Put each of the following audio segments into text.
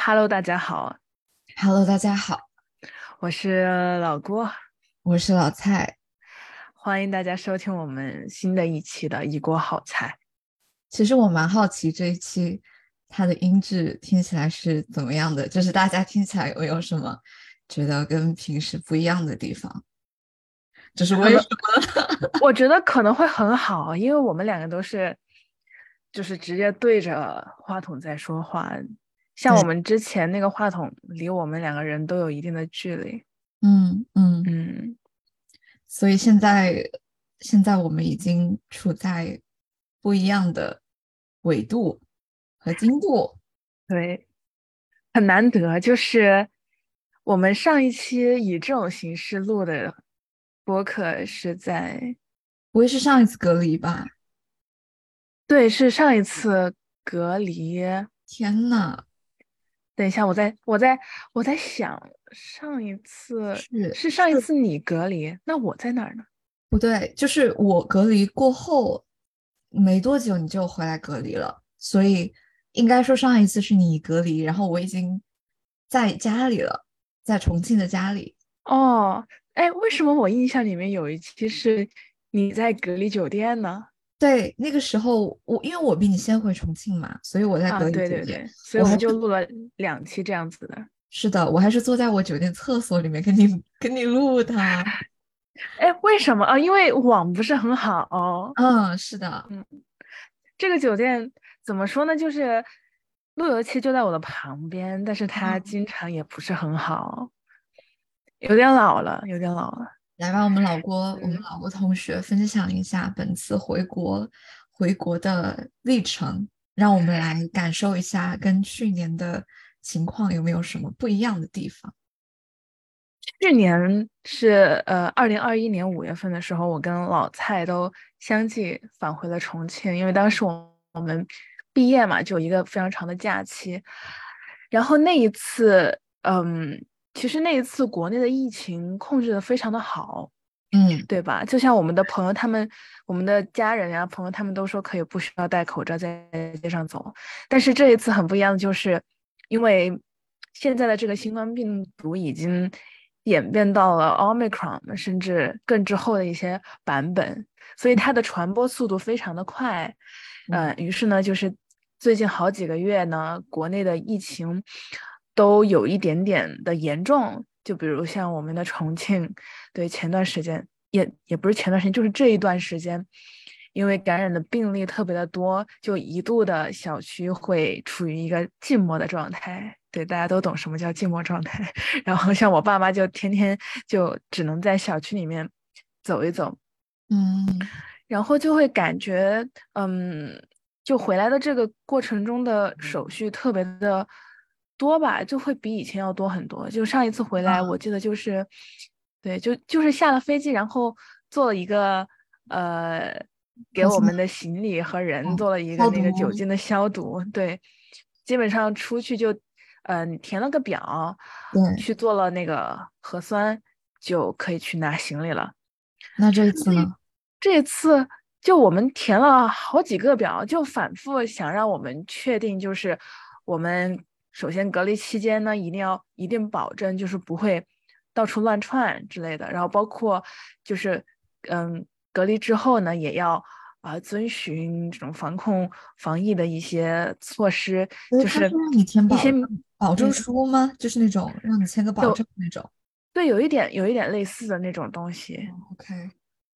Hello，大家好，Hello，大家好，我是老郭，我是老蔡。欢迎大家收听我们新的一期的一锅好菜。其实我蛮好奇这一期它的音质听起来是怎么样的，就是大家听起来有没有什么觉得跟平时不一样的地方？就是为什么？我觉得可能会很好，因为我们两个都是就是直接对着话筒在说话，像我们之前那个话筒离我们两个人都有一定的距离。嗯嗯，嗯，所以现在现在我们已经处在不一样的纬度和经度。对，很难得，就是我们上一期以这种形式录的播客是在不会是上一次隔离吧？对，是上一次隔离。天呐，等一下，我在我在我在想，上一次是是上一次你隔离，那我在哪儿呢？不对，就是我隔离过后没多久你就回来隔离了，所以应该说上一次是你隔离，然后我已经在家里了，在重庆的家里。哦，哎，为什么我印象里面有一期是你在隔离酒店呢？对，那个时候我因为我比你先回重庆嘛，所以我在啊，隔离酒店。对，所以我们就录了两期这样子的。是的，我还是坐在我酒店厕所里面跟你跟你录的。哎，为什么啊？因为网不是很好。嗯，是的，嗯这个酒店怎么说呢？就是路由器就在我的旁边，但是它嗯经常也不是很好，有点老了，有点老了。来吧，我们老郭，我们嗯老郭同学分享一下本次回国回国的历程，让我们来感受一下跟去年的情况有没有什么不一样的地方。去年是呃，二零二一年五月份的时候，我跟老蔡都相继返回了重庆，因为当时我我们毕业嘛，就有一个非常长的假期。然后那一次，嗯，其实那一次国内的疫情控制的非常的好，嗯对吧？就像我们的朋友他们，我们的家人呀、朋友他们都说可以不需要戴口罩在街上走，但是这一次很不一样的就是，因为现在的这个新冠病毒已经演变到了 Omicron 甚至更之后的一些版本，所以它的传播速度非常的快。呃，于是呢，就是最近好几个月呢，国内的疫情都有一点点的严重。就比如像我们的重庆，对前段时间也也不是前段时间，就是这一段时间，因为感染的病例特别的多，就一度的小区会处于一个静默的状态。对，大家都懂什么叫静默状态。然后像我爸妈就天天就只能在小区里面走一走，嗯。然后就会感觉，嗯，就回来的这个过程中的手续特别的多吧，就会比以前要多很多。就上一次回来，我记得就是，对，就就是下了飞机，然后做了一个呃，给我们的行李和人嗯做了一个那个酒精的消毒，对，基本上出去就，呃，你填了个表，对去做了那个核酸，就可以去拿行李了。那这一次呢？这次就我们填了好几个表，就反复想让我们确定，就是我们首先隔离期间呢，一定要一定保证就是不会到处乱窜之类的，然后包括就是嗯隔离之后呢，也要啊、遵循这种防控防疫的一些措施，就是一些保证嗯书吗？就是那种让你签个保证那种。对，有一点有一点类似的那种东西。OK，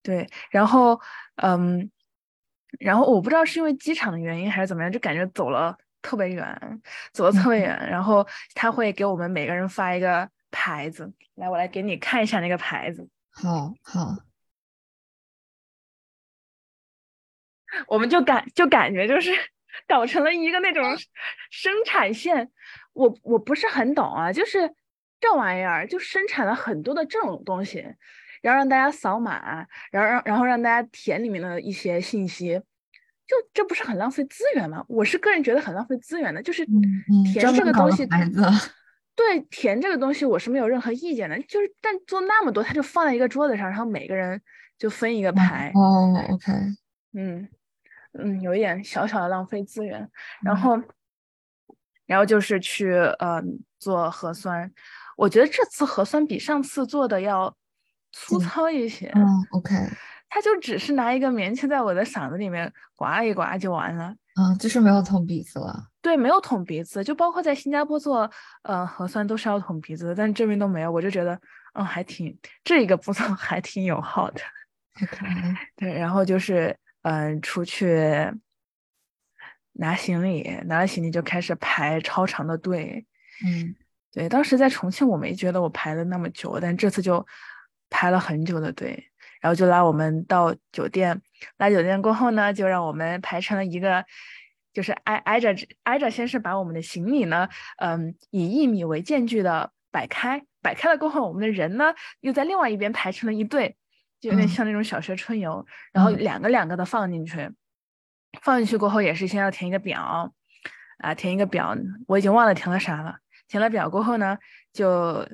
对，然后嗯，然后我不知道是因为机场的原因还是怎么样，就感觉走了特别远，走了特别嗯远。然后他会给我们每个人发一个牌子，来，我来给你看一下那个牌子。好好，我们就感就感觉就是 搞成了一个那种生产线。我我不是很懂啊，就是这玩意儿就生产了很多的这种东西，然后让大家扫码，然后让然后让大家填里面的一些信息，就这不是很浪费资源吗？我是个人觉得很浪费资源的，就是填这个东西，对，填这个东西我是没有任何意见的，就是但做那么多，他就放在一个桌子上，然后每个人就分一个牌，哦，OK，嗯嗯，有一点小小的浪费资源。然嗯后，然后就是去呃做核酸，我觉得这次核酸比上次做的要粗嗯糙一些，嗯，OK，他就只是拿一个棉签在我的嗓子里面刮一刮就完了。嗯，就是没有捅鼻子了。对，没有捅鼻子，就包括在新加坡做呃核酸都是要捅鼻子的，但这边都没有，我就觉得嗯还挺这一个步骤 还挺友好的。OK，对，然后就是嗯、呃出去拿行李，拿了行李就开始排超长的队。嗯对，当时在重庆我没觉得我排了那么久，但这次就排了很久的队，然后就拉我们到酒店，拉酒店过后呢，就让我们排成了一个。就是挨挨着挨着，先是把我们的行李呢，嗯，以一米为间距的摆开，摆开了过后，我们的人呢又在另外一边排成了一队，就有点嗯像那种小学春游，然后嗯两个两个的放进去，放进去过后也是先要填一个表，啊，填一个表，我已经忘了填了啥了。填了表过后呢，就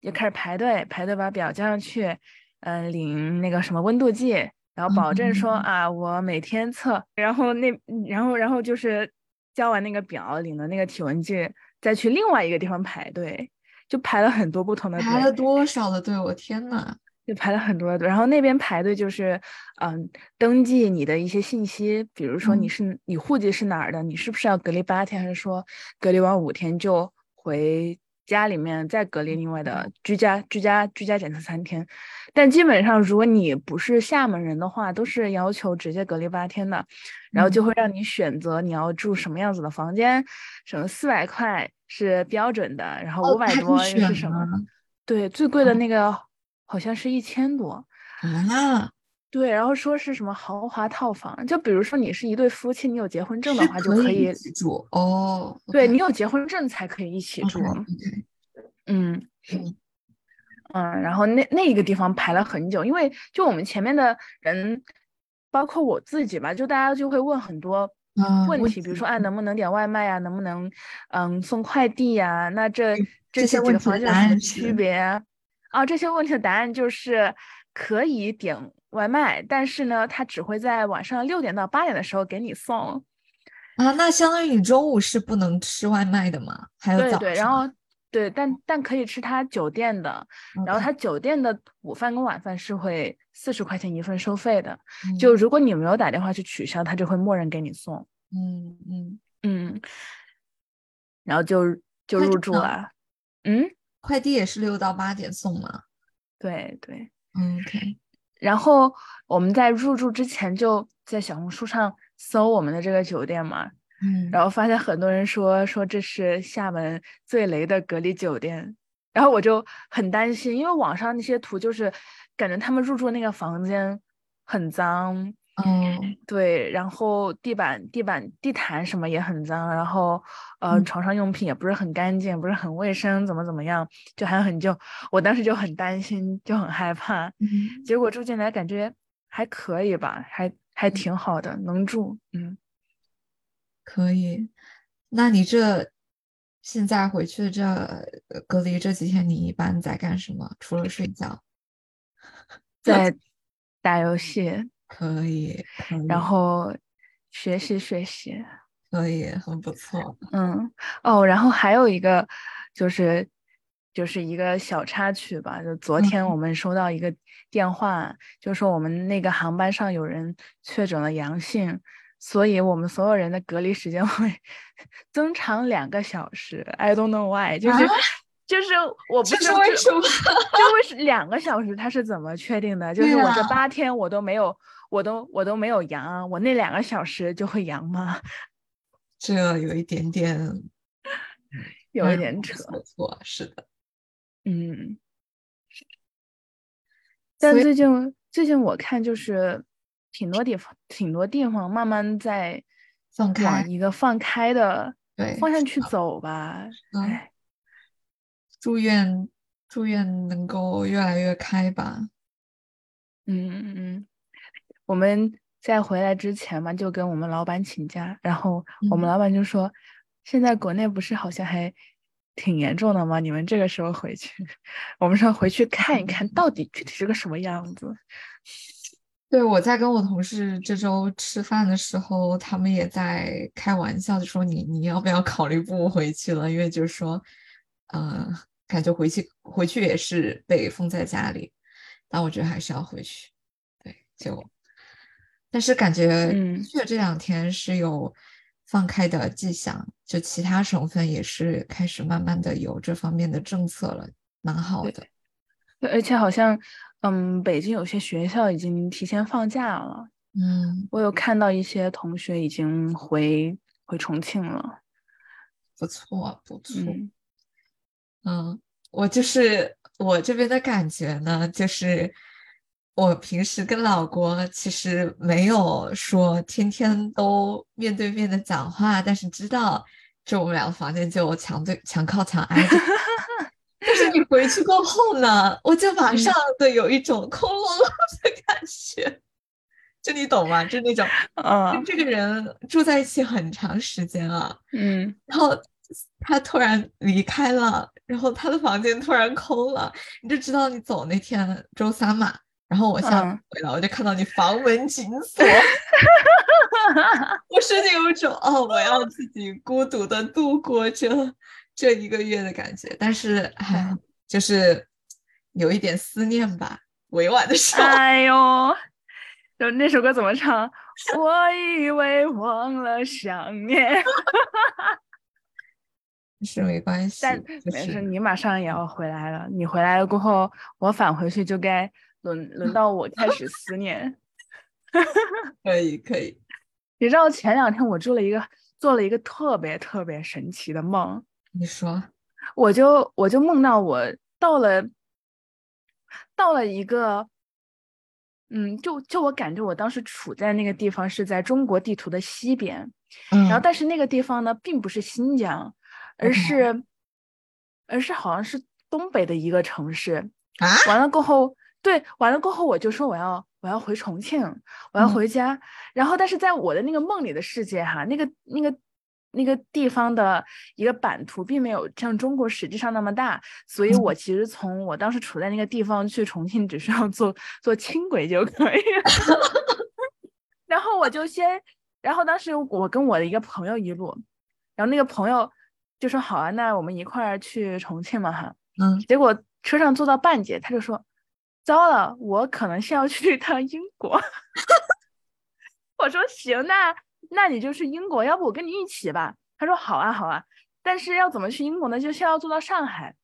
就开始排队，排队把表交上去，嗯、领那个什么温度计，然后保证说嗯啊，我每天测，然后那然后然后就是交完那个表，领了那个体温计，再去另外一个地方排队，就排了很多不同的队。排了多少的队？我天呐！就排了很多然后那边排队就是，嗯，登记你的一些信息，比如说你嗯。是你户籍是哪儿的，你是不是要隔离八天，还是说隔离完五天就回家里面再隔离另外的居家居家居家检测三天？但基本上如果你不是厦门人的话，都是要求直接隔离八天的，然后就会让你选择你要住什么样子的房间，什么四百块是标准的，然后五百多又是什么？吗？对，最贵的那个好像是一千多。啊，对，然后说是什么豪华套房，就比如说你是一对夫妻，你有结婚证的话就可以住哦。对你有结婚证才可以一起住。嗯嗯嗯，然后那那一个地方排了很久，因为就我们前面的人，包括我自己吧，就大家就会问很多啊问问题，比如说啊，能不能点外卖呀、能不能嗯送快递呀、那这嗯这这些几个房问题有什么区别啊？啊，这些问题的答案就是可以点外卖，但是呢，他只会在晚上六点到八点的时候给你送。啊，那相当于你中午是不能吃外卖的吗？还有早对对，然后对，但但可以吃他酒店的，然后他酒店的午饭跟晚饭是会四十块钱一份收费的，嗯就如果你没有打电话去取消，他就会默认给你送。嗯嗯，嗯，然后就就入住了。嗯，快递也是六到八点送吗对对。嗯？OK，然后我们在入住之前就在小红书上搜我们的这个酒店嘛，嗯，然后发现很多人说说这是厦门最雷的隔离酒店，然后我就很担心，因为网上那些图就是感觉他们入住那个房间很脏，哦，对，然后地板、地板、地毯什么也很脏，然后呃嗯床上用品也不是很干净，不是很卫生，怎么怎么样，就还很旧。我当时就很担心，就很害怕。嗯结果住进来感觉还可以吧，还还挺好的，能住。嗯，可以。那你这现在回去这呃隔离这几天，你一般在干什么？除了睡觉？在打游戏，可以，可以，然后学习学习。可以，很不错。嗯，哦，然后还有一个就是就是一个小插曲吧，就昨天我们收到一个电话，就说我们那个航班上有人确诊了阳性，所以我们所有人的隔离时间会 增长两个小时。I don't know why，就是、啊就是我不这知道为什么？就为是两个小时，他是怎么确定的？就是我这啊八天我都没有，我都我都没有阳，我那两个小时就会阳吗？这有一点点有一点扯。错错，是的。嗯，但最近最近我看就是挺多地方挺多地方慢慢在放开往一个放开的对方向去走吧。嗯哎，祝愿祝愿能够越来越开吧。嗯嗯嗯，我们在回来之前嘛，就跟我们老板请假，然后我们嗯老板就说，现在国内不是好像还挺严重的吗？你们这个时候回去，我们说回去看一看到底具体是个什么样子。对，我在跟我同事这周吃饭的时候，他们也在开玩笑，就说你你要不要考虑不回去了？因为就是说，呃，感觉回去回去也是被封在家里，但我觉得还是要回去。对，就，但是感觉嗯这两天是有放开的迹象，就其他省份也是开始慢慢的有这方面的政策了，蛮好的。对而且好像，嗯，北京有些学校已经提前放假了，嗯，我有看到一些同学已经回回重庆了。不错，不错。嗯嗯，我就是我这边的感觉呢，就是我平时跟老郭其实没有说天天都面对面的讲话，但是知道就我们两个房间就墙对墙靠墙挨着。但是你回去过后呢，我就马上的有一种空落落的感觉，就你懂吗？就那种啊 跟这个人住在一起很长时间了，嗯然后他突然离开了，然后他的房间突然空了，你就知道你走那天周三嘛。然后我下回来，我就看到你房门紧锁，我瞬间有一种哦，我要自己孤独的度过这这一个月的感觉。但是哎，就是有一点思念吧，委婉的说。哎呦，就那首歌怎么唱？我以为忘了想念，是没关系，但就是没事，你马上也要回来了。你回来了过后，我返回去就该轮轮到我开始思念。可以可以，你知道前两天我做了一个做了一个特别特别神奇的梦，你说，我就我就梦到我到了到了一个，嗯，就就我感觉我当时处在那个地方是在中国地图的西边，嗯，然后但是那个地方呢并不是新疆，而是而是好像是东北的一个城市。啊，完了过后，对，完了过后我就说我要我要回重庆，我要嗯回家。然后但是在我的那个梦里的世界哈，那个那个那个地方的一个版图并没有像中国实际上那么大，所以嗯我其实从我当时处在那个地方去重庆，只需要坐坐轻轨就可以了。然后我就先，然后当时我跟我的一个朋友一路，然后那个朋友就说好啊，那我们一块儿去重庆嘛哈。嗯结果车上坐到半截，他就说：“糟了，我可能是要去一 趟英国。”我说：“行，那那你就去英国，要不我跟你一起吧？”他说：“好啊，好啊。”但是要怎么去英国呢？就先要坐到上海。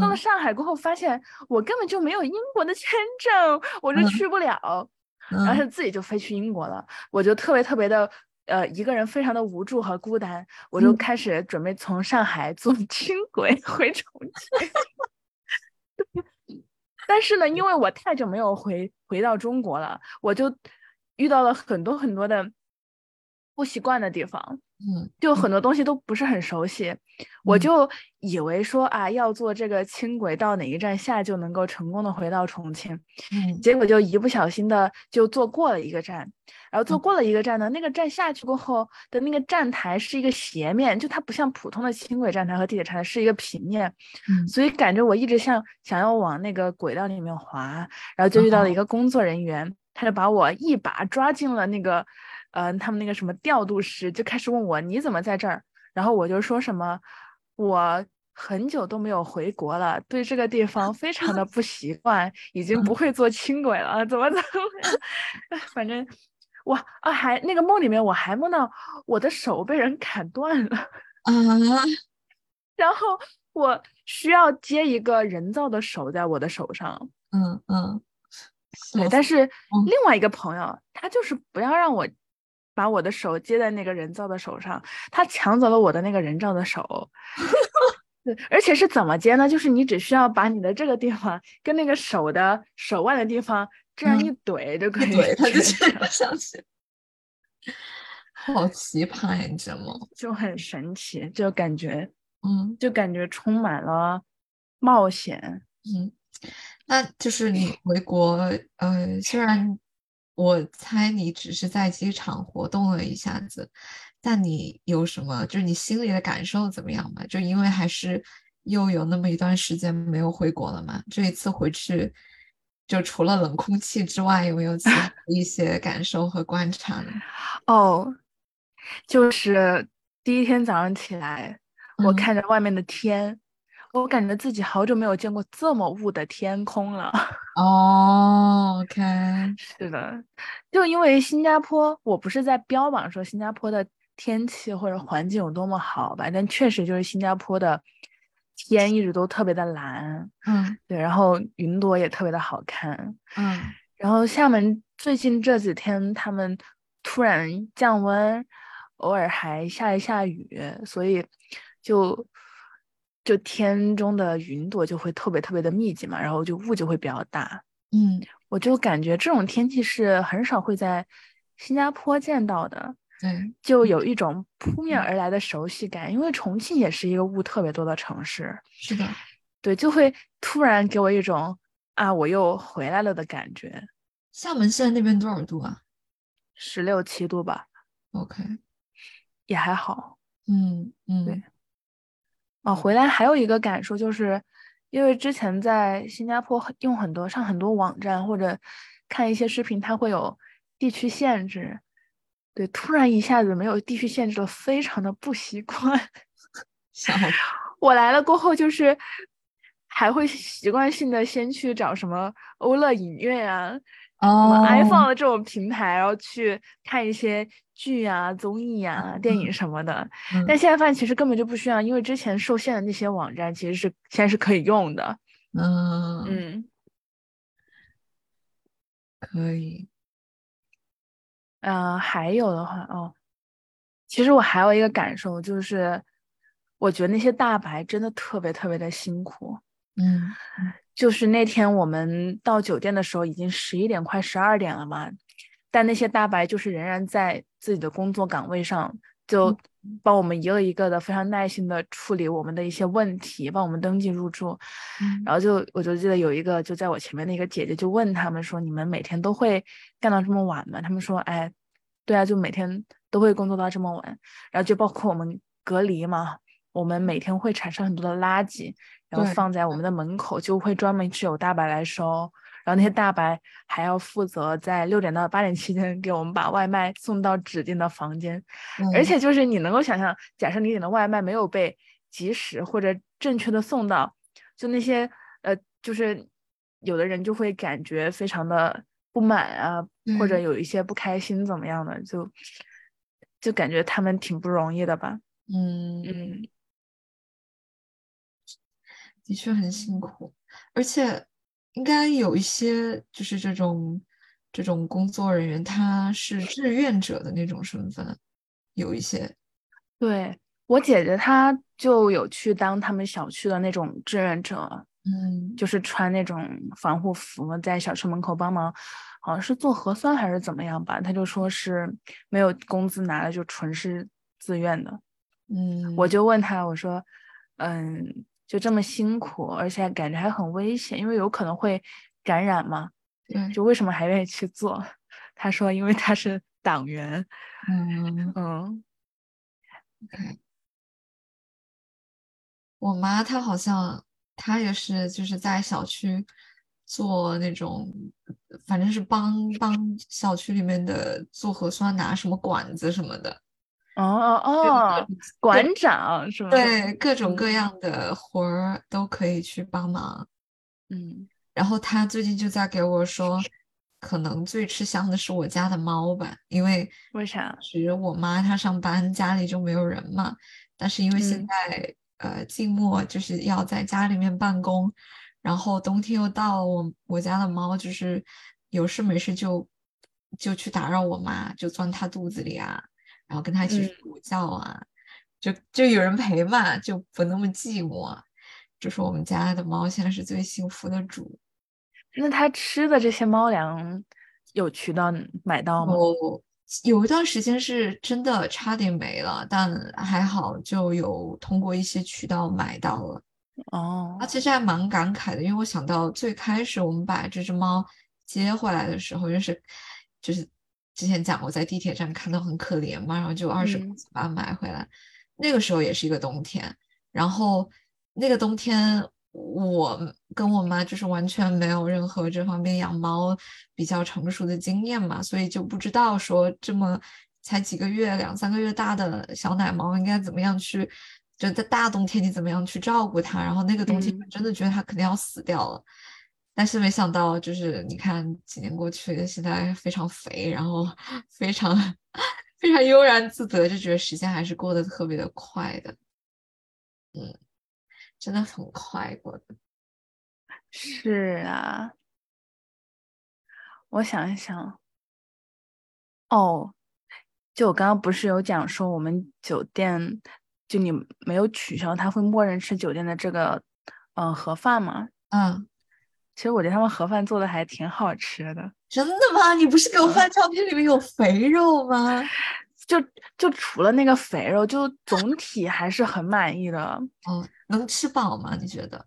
到了嗯上海过后，发现我根本就没有英国的签证，我就嗯去不了。然后自己就飞去英国了，我就特别特别的呃一个人非常的无助和孤单，我就嗯开始准备从上海坐 轻轨回重庆。但是呢，因为我太久没有回回到中国了，我就遇到了很多很多的不习惯的地方。嗯就很多东西都不是很熟悉，我嗯。就以为说啊，要坐这个轻轨到哪一站下就能够成功的回到重庆，嗯。结果就一不小心的就坐过了一个站，然后坐嗯。过了一个站呢，那个站下去过后的那个站台是一个斜面，就它不像普通的轻轨站台和地铁站台是一个平面，嗯。所以感觉我一直像想要往那个轨道里面滑，然后就遇到了一。哦个工作人员，他就把我一把抓进了那个，呃，他们那个什么调度师，就开始问我你怎么在这儿，然后我就说什么我很久都没有回国了，对这个地方非常的不习惯，已经不会坐轻轨了，怎么怎么 反正我啊还那个梦里面我还梦到我的手被人砍断了。啊，然后我需要接一个人造的手在我的手上，嗯嗯，对，但是嗯。另外一个朋友他就是不要让我把我的手接在那个人造的手上，他抢走了我的那个人造的手。对，而且是怎么接呢？就是你只需要把你的这个地方跟那个手的手腕的地方这样一嗯怼就可以对，他就接这样上去，好奇葩呀，你知道吗？就很神奇，就感觉嗯就感觉充满了冒险。嗯，那就是你回国，呃，虽然我猜你只是在机场活动了一下子，但你有什么就是你心里的感受怎么样嘛？就因为还是又有那么一段时间没有回国了嘛，这一次回去，就除了冷空气之外，有没有其他一些感受和观察呢？哦，就是第一天早上起来，我嗯看着外面的天，我感觉自己好久没有见过这么雾的天空了。哦，OK，是的，就因为新加坡，我不是在标榜说新加坡的天气或者环境有多么好吧，但确实就是新加坡的天一直都特别的蓝，嗯。对，然后云朵也特别的好看，嗯。然后厦门最近这几天他们突然降温，偶尔还下一下雨，所以就就天中的云朵就会特别特别的密集嘛，然后就雾就会比较大。嗯，我就感觉这种天气是很少会在新加坡见到的，对，就有一种扑面而来的熟悉感。因为重庆也是一个雾特别多的城市，是的，对，就会突然给我一种啊，我又回来了的感觉。厦门现在那边多少度啊十六七度吧，？OK，也还好。嗯嗯，对哦，回来还有一个感受就是，因为之前在新加坡用很多上很多网站或者看一些视频，它会有地区限制。对，突然一下子没有地区限制了，非常的不习惯。我来了过后，就是还会习惯性的先去找什么欧乐影院啊、哦，iPhone 的这种平台，然后去看一些剧啊、综艺啊、电影什么的。但嗯现在发现其实根本就不需要，因为之前受限的那些网站其实是现在是可以用的。嗯，嗯，可以，呃，还有的话，哦，其实我还有一个感受就是，我觉得那些大白真的特别特别的辛苦。嗯就是那天我们到酒店的时候已经十一点快十二点了嘛，但那些大白就是仍然在自己的工作岗位上，就帮我们一个一个的非常耐心的处理我们的一些问题，帮我们登记入住。嗯然后就我就记得有一个就在我前面的一个姐姐就问他们说：“你们每天都会干到这么晚吗？”他们说：“哎，对啊，就每天都会工作到这么晚。”然后就包括我们隔离嘛，我们每天会产生很多的垃圾，然后放在我们。的门口，就会专门是有大白来收。然后那些大白还要负责在六点到八点期间给我们把外卖送到指定的房间，而嗯。且就是你能够想象，假设你点的外卖没有被及时或者正确的送到，就那些呃，就是有的人就会感觉非常的不满啊，或者有一些不开心怎么样的，就就感觉他们挺不容易的吧。嗯，嗯，的确很辛苦，而且应该有一些就是这种这种工作人员，他是志愿者的那种身份，有一些，对，我姐姐她就有去当他们小区的那种志愿者，嗯，就是穿那种防护服，在小区门口帮忙，好像是做核酸还是怎么样吧。她就说是没有工资拿的，就纯是自愿的。嗯，我就问他，我说，嗯，就这么辛苦，而且感觉还很危险，因为有可能会感染嘛，对，就为什么还愿意去做？他说，因为他是党员。嗯嗯我妈她好像她也是就是在小区做那种，反正是帮帮小区里面的做核酸拿什么管子什么的，哦哦哦，馆长是吧？，对，各种各嗯样的活儿都可以去帮忙。嗯然后他最近就在给我说，可能最吃香的是我家的猫吧，因为为啥其实我妈她上班，家里就没有人嘛。但是因为现嗯在、呃静默就是要在家里面办公，然后冬天又到了，我我家的猫就是有事没事就就去打扰我妈，就钻她肚子里啊，然后跟他一起嗯睡午觉啊，就就有人陪嘛，就不那么寂寞。就是我们家的猫现在是最幸福的主。那它吃的这些猫粮有渠道买到吗？有有一段时间是真的差点没了，但还好就有通过一些渠道买到了。哦那，，其实还蛮感慨的，因为我想到最开始我们把这只猫接回来的时候，就是就是之前讲过，在地铁站看到很可怜嘛，然后就二十块嗯钱把它买回来。那个时候也是一个冬天，然后那个冬天我跟我妈就是完全没有任何这方面养猫比较成熟的经验嘛，所以就不知道说这么才几个月、两三个月大的小奶猫应该怎么样去，就在大冬天你怎么样去照顾它。然后那个冬天嗯真的觉得它肯定要死掉了，但是没想到就是你看几年过去，现在非常肥，然后 非常 非常悠然自得，就觉得时间还是过得特别的快的，嗯，真的很快过的。是啊，我想一想，哦，就我刚刚不是有讲说我们酒店，就你没有取消，他会默认吃酒店的这个，嗯、盒饭吗？嗯，其实我觉得他们盒饭做的还挺好吃的，真的吗？你不是给我发照片里面有肥肉吗？就就除了那个肥肉，就总体还是很满意的，嗯，能吃饱吗？你觉得？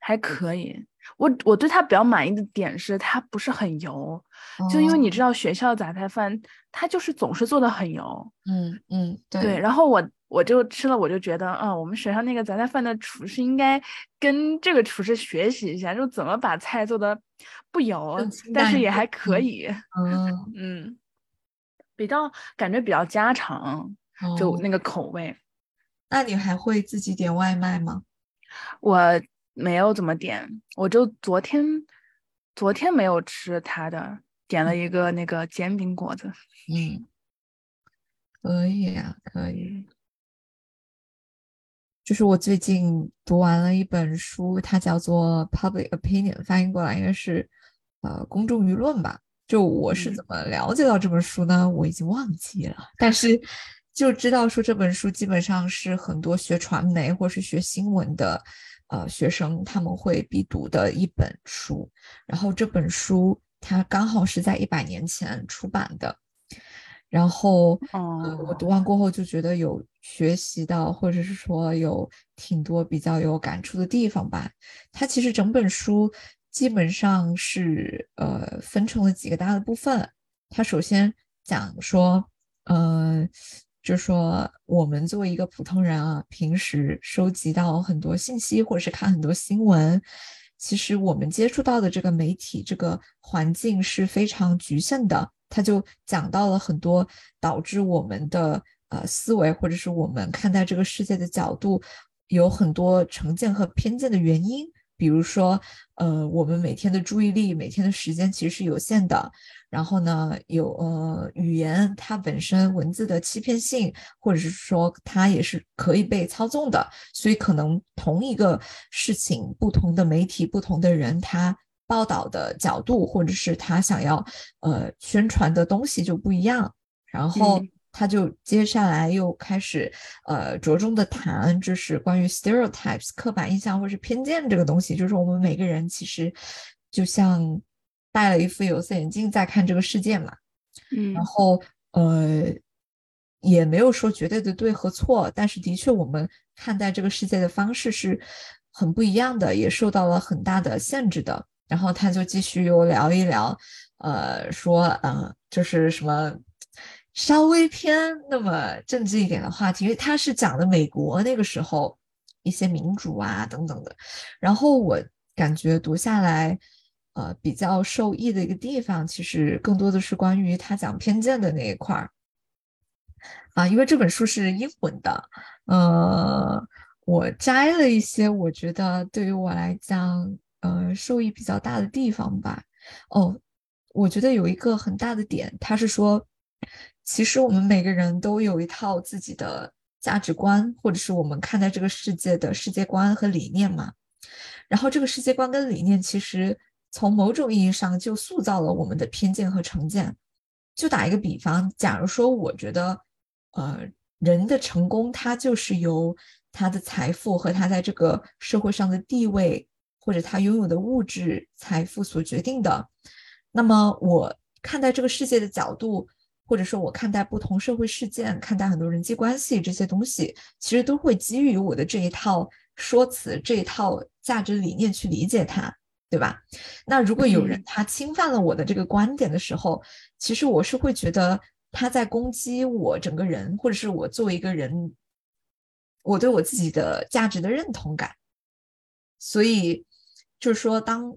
还可以。我我对它比较满意的点是它不是很油，就因为你知哦，道学校杂菜饭它就是总是做的很油，嗯嗯，对，对，然后我我就吃了，我就觉得，嗯，我们学校那个杂菜饭的厨师应该跟这个厨师学习一下，就怎么把菜做的不油但是也还可嗯以，嗯，嗯，比较感觉比较家常，就哦，那个口味。那你还会自己点外卖吗？我没有怎么点，我就昨天昨天没有吃他的，点了一个那个煎饼果子。嗯，可以啊，可以。嗯就是我最近读完了一本书，它叫做《Public Opinion》，翻译过来应该是呃公众舆论吧。就我是嗯怎么了解到这本书呢？我已经忘记了，但是就知道说这本书基本上是很多学传媒或是学新闻的呃学生他们会必读的一本书。然后这本书它刚好是在一百年前出版的。然后，呃，我读哦，完过后就觉得有学习到，或者是说有挺多比较有感触的地方吧。它其实整本书基本上是呃分成了几个大的部分。它首先讲说，呃，就说我们作为一个普通人啊，平时收集到很多信息，或者是看很多新闻，其实我们接触到的这个媒体这个环境是非常局限的。他就讲到了很多导致我们的呃思维或者是我们看待这个世界的角度有很多成见和偏见的原因。比如说，呃，我们每天的注意力、每天的时间其实是有限的。然后呢，有呃语言它本身文字的欺骗性，或者是说它也是可以被操纵的。所以可能同一个事情，不同的媒体、不同的人，他报道的角度，或者是他想要呃宣传的东西就不一样。然后他就接下来又开始呃着重的谈，就是关于 stereotypes 刻板印象或是偏见这个东西，就是我们每个人其实就像戴了一副有色眼镜在看这个世界嘛。嗯然后呃，也没有说绝对的对和错，但是的确我们看待这个世界的方式是很不一样的，也受到了很大的限制的。然后他就继续又聊一聊，呃，说呃，就是什么稍微偏那么政治一点的话题，因为他是讲的美国那个时候一些民主啊等等的。然后我感觉读下来。呃，比较受益的一个地方，其实更多的是关于他讲偏见的那一块儿啊，因为这本书是英文的，呃，我摘了一些我觉得对于我来讲，呃，受益比较大的地方吧。哦，我觉得有一个很大的点，他是说，其实我们每个人都有一套自己的价值观，或者是我们看待这个世界的世界观和理念嘛。然后这个世界观跟理念，其实从某种意义上就塑造了我们的偏见和成见。就打一个比方，假如说我觉得，呃，人的成功他就是由他的财富和他在这个社会上的地位，或者他拥有的物质财富所决定的，那么我看待这个世界的角度，或者说我看待不同社会事件、看待很多人际关系这些东西，其实都会基于我的这一套说辞、这一套价值理念去理解它。对吧？那如果有人嗯他侵犯了我的这个观点的时候，其实我是会觉得他在攻击我整个人，或者是我作为一个人，我对我自己的价值的认同感。所以就是说，当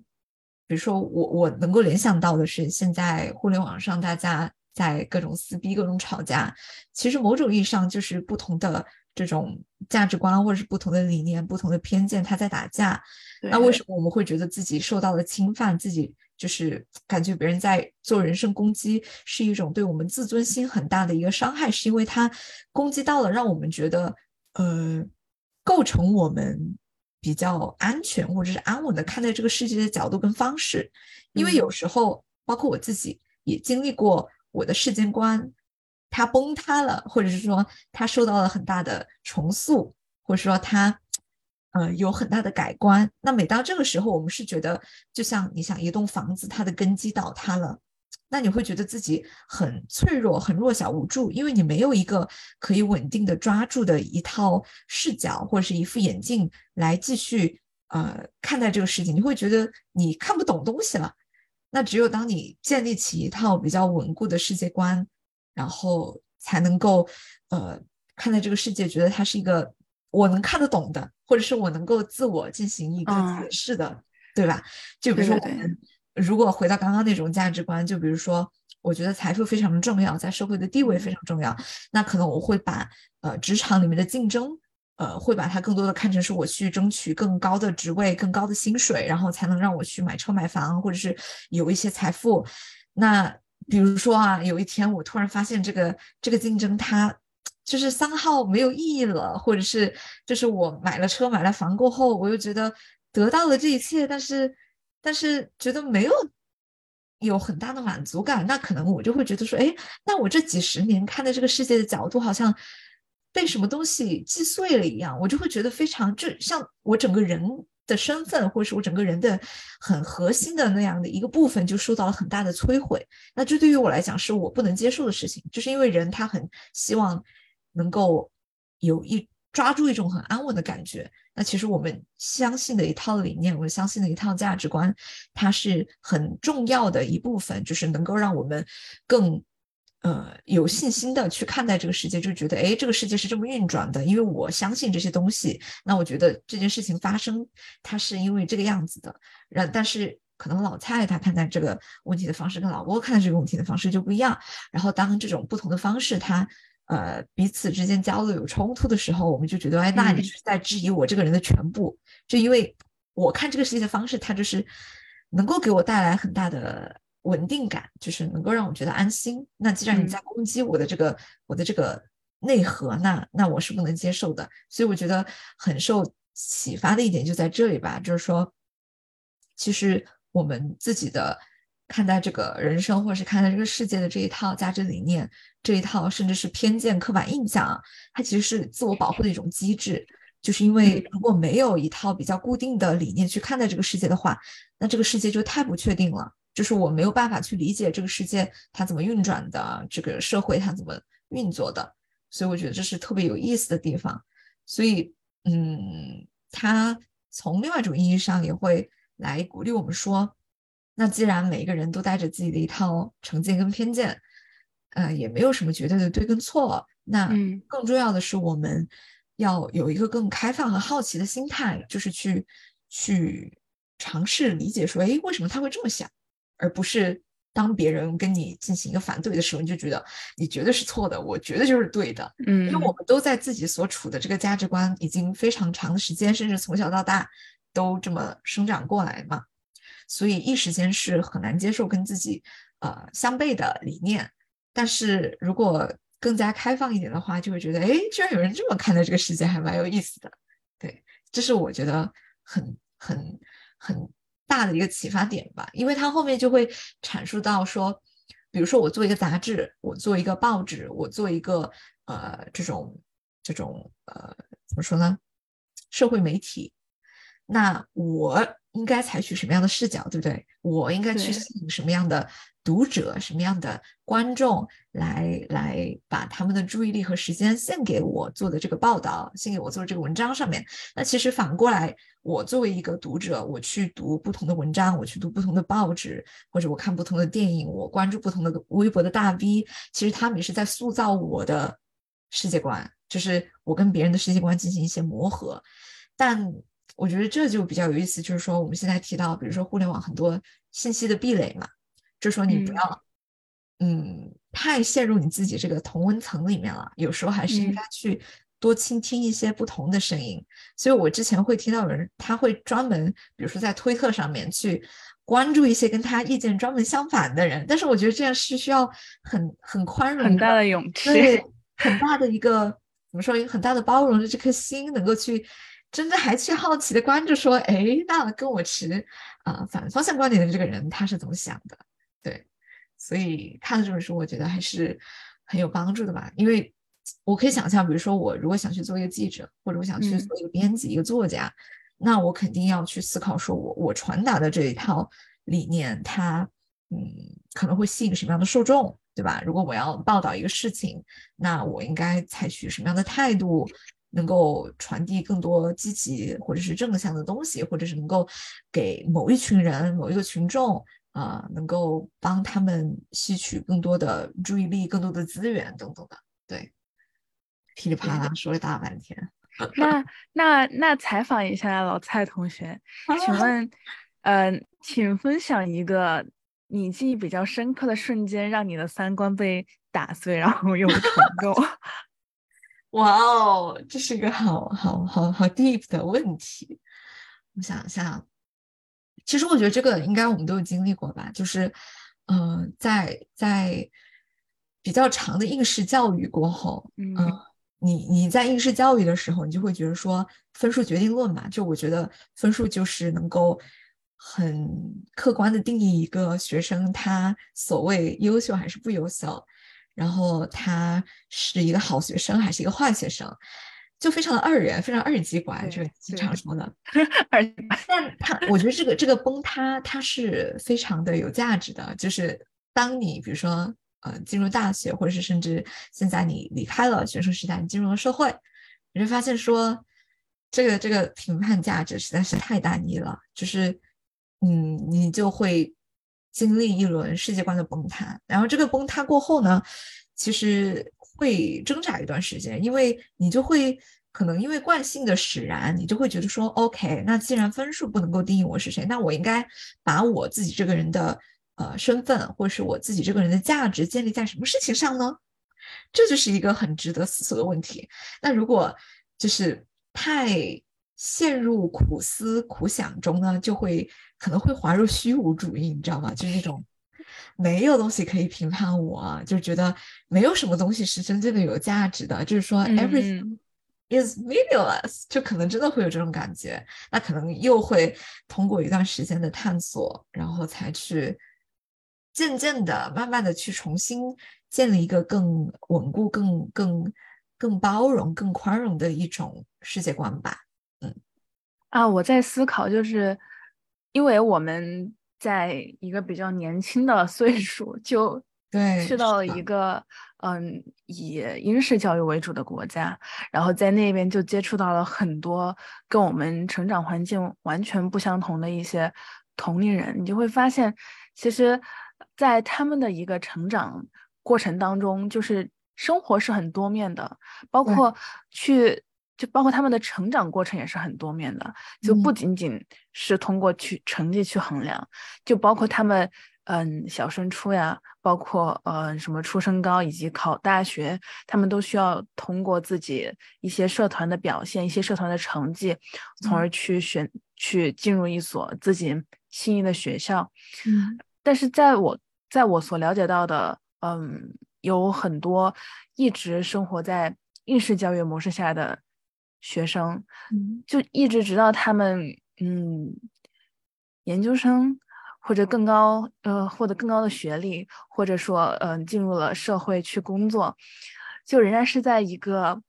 比如说我我能够联想到的是，现在互联网上大家在各种撕逼、各种吵架，其实某种意义上就是不同的这种价值观或者是不同的理念、不同的偏见，它在打架。那为什么我们会觉得自己受到了侵犯？自己就是感觉别人在做人身攻击，是一种对我们自尊心很大的一个伤害，是因为他攻击到了，让我们觉得呃，构成我们比较安全或者是安稳的看待这个世界的角度跟方式。因为有嗯时候，包括我自己也经历过我的世界观它崩塌了，或者是说它受到了很大的重塑，或者说它。呃，有很大的改观。那每当这个时候，我们是觉得，就像你想一栋房子，它的根基倒塌了，那你会觉得自己很脆弱、很弱小无助，因为你没有一个可以稳定的抓住的一套视角或者是一副眼镜来继续呃看待这个世界，你会觉得你看不懂东西了。那只有当你建立起一套比较稳固的世界观，然后才能够呃看待这个世界，觉得它是一个我能看得懂的，或者是我能够自我进行一个嗯解释的，对吧？就比如说我们如果回到刚刚那种价值观，就比如说，我觉得财富非常的重要，在社会的地位非常重要，那可能我会把呃职场里面的竞争。呃，会把它更多的看成是我去争取更高的职位、更高的薪水，然后才能让我去买车买房，或者是有一些财富。那比如说啊，有一天我突然发现这个这个竞争它就是三号没有意义了，或者是就是我买了车买了房过后，我又觉得得到了这一切，但是但是觉得没有有很大的满足感，那可能我就会觉得说，哎，那我这几十年看待这个世界的角度好像被什么东西击碎了一样，我就会觉得非常，就像我整个人的身份，或者是我整个人的很核心的那样的一个部分，就受到了很大的摧毁。那这对于我来讲是我不能接受的事情，就是因为人他很希望能够有一抓住一种很安稳的感觉。那其实我们相信的一套理念，我们相信的一套价值观，它是很重要的一部分，就是能够让我们更呃有信心的去看待这个世界，就觉得哎，这个世界是这么运转的，因为我相信这些东西。那我觉得这件事情发生，它是因为这个样子的。然但是可能老蔡他看待这个问题的方式跟老郭看待这个问题的方式就不一样。然后当这种不同的方式，它呃彼此之间交流有冲突的时候，我们就觉得哎，那你嗯是在质疑我这个人的全部，就因为我看这个世界的方式，它就是能够给我带来很大的稳定感，就是能够让我觉得安心。那既然你嗯在攻击我的这个我的这个内核，那那我是不能接受的。所以我觉得很受启发的一点就在这里吧，就是说，其实我们自己的看待这个人生，或者是看待这个世界的这一套价值理念，这一套甚至是偏见、刻板印象啊，它其实是自我保护的一种机制。就是因为如果没有一套比较固定的理念去看待这个世界的话，那这个世界就太不确定了。就是我没有办法去理解这个世界它怎么运转的，这个社会它怎么运作的。所以我觉得这是特别有意思的地方。所以，嗯，它从另外一种意义上也会来鼓励我们说，那既然每一个人都带着自己的一套成见跟偏见，呃，也没有什么绝对的对跟错。那嗯更重要的是，我们要有一个更开放和好奇的心态，就是去去尝试理解说，哎，为什么他会这么想，而不是当别人跟你进行一个反对的时候，你就觉得你绝对是错的，我绝对就是对的。嗯因为我嗯们都在自己所处的这个价值观已经非常长的时间，甚至从小到大都这么生长过来嘛，所以一时间是很难接受跟自己呃相悖的理念。但是如果更加开放一点的话，就会觉得，哎，居然有人这么看待这个世界，还蛮有意思的。对，这是我觉得很很很大的一个启发点吧，因为它后面就会阐述到说，比如说我做一个杂志，我做一个报纸，我做一个呃这种这种呃怎么说呢，社会媒体，那我应该采取什么样的视角，对不对？我应该去对。吸引什么样的读者、什么样的观众来来把他们的注意力和时间献给我做的这个报道，献给我做的这个文章上面。那其实反过来，我作为一个读者，我去读不同的文章，我去读不同的报纸，或者我看不同的电影，我关注不同的微博的大 V，其实他们也是在塑造我的世界观，就是我跟别人的世界观进行一些磨合。但我觉得这就比较有意思，就是说我们现在提到，比如说互联网很多信息的壁垒嘛。就说你不要，嗯，太陷入你自己这个同温层里面了。有时候还是应该去多倾听一些不同的声音。所以我之前会听到有人，他会专门，比如说在推特上面去关注一些跟他意见专门相反的人。但是我觉得这样是需要很很宽容、很大的勇气，对，很大的一个怎么说，一个很大的包容的这颗心，能够去真的还去好奇的关注，说，哎，那跟我持啊反方向观点的这个人他是怎么想的？对，所以看了这本书，我觉得还是很有帮助的吧。因为我可以想象，比如说我如果想去做一个记者，或者我想去做一个编辑、一个作家，那我肯定要去思考，说我我传达的这一套理念，它嗯可能会吸引什么样的受众，对吧？如果我要报道一个事情，那我应该采取什么样的态度，能够传递更多积极或者是正向的东西，或者是能够给某一群人、某一个群众。啊，能够帮他们吸取更多的注意力、更多的资源等等的，对，噼里啪啦说了大半天。那那那采访一下老蔡同学，请问，呃，请分享一个你记忆比较深刻的瞬间，让你的三观被打碎，然后又重构。哇哦，这是一个好好好好 deep 的问题，我想一下。其实我觉得这个应该我们都有经历过吧，就是，呃，在在比较长的应试教育过后，嗯，你你在应试教育的时候，你就会觉得说分数决定论嘛，就我觉得分数就是能够很客观的定义一个学生他所谓优秀还是不优秀，然后他是一个好学生还是一个坏学生。就非常的二元，非常二极管，就是经常说的 二。但它，我觉得这个这个崩塌，它是非常的有价值的。就是当你比如说，呃，进入大学，或者是甚至现在你离开了学生时代，你进入了社会，你会发现说，这个这个评判价值实在是太单一了。就是，嗯，你就会经历一轮世界观的崩塌。然后这个崩塌过后呢，其实。会挣扎一段时间，因为你就会可能因为惯性的使然，你就会觉得说，OK，那既然分数不能够定义我是谁，那我应该把我自己这个人的呃身份，或是我自己这个人的价值建立在什么事情上呢？这就是一个很值得思索的问题。那如果就是太陷入苦思苦想中呢，就会可能会滑入虚无主义，你知道吗？就是那种。没有东西可以评判我，就觉得没有什么东西是真正的有价值的，就是说 everything is meaningless，就可能真的会有这种感觉。那可能又会通过一段时间的探索，然后才去渐渐的、慢慢的去重新建立一个更稳固、更更更包容、更宽容的一种世界观吧。嗯，啊，我在思考，就是因为我们。在一个比较年轻的岁数，就对去到了一个嗯以英式教育为主的国家，然后在那边就接触到了很多跟我们成长环境完全不相同的一些同龄人，你就会发现，其实，在他们的一个成长过程当中，就是生活是很多面的，包括去。就包括他们的成长过程也是很多面的，就不仅仅是通过去成绩去衡量，就包括他们嗯小升初呀，包括呃什么初升高以及考大学，他们都需要通过自己一些社团的表现、一些社团的成绩，从而去选去进入一所自己心仪的学校。嗯，但是在我在我所了解到的，嗯，有很多一直生活在应试教育模式下的。学生，就一直直到他们嗯，研究生或者更高呃获得更高的学历，或者说嗯进入了社会去工作，就仍然是在一个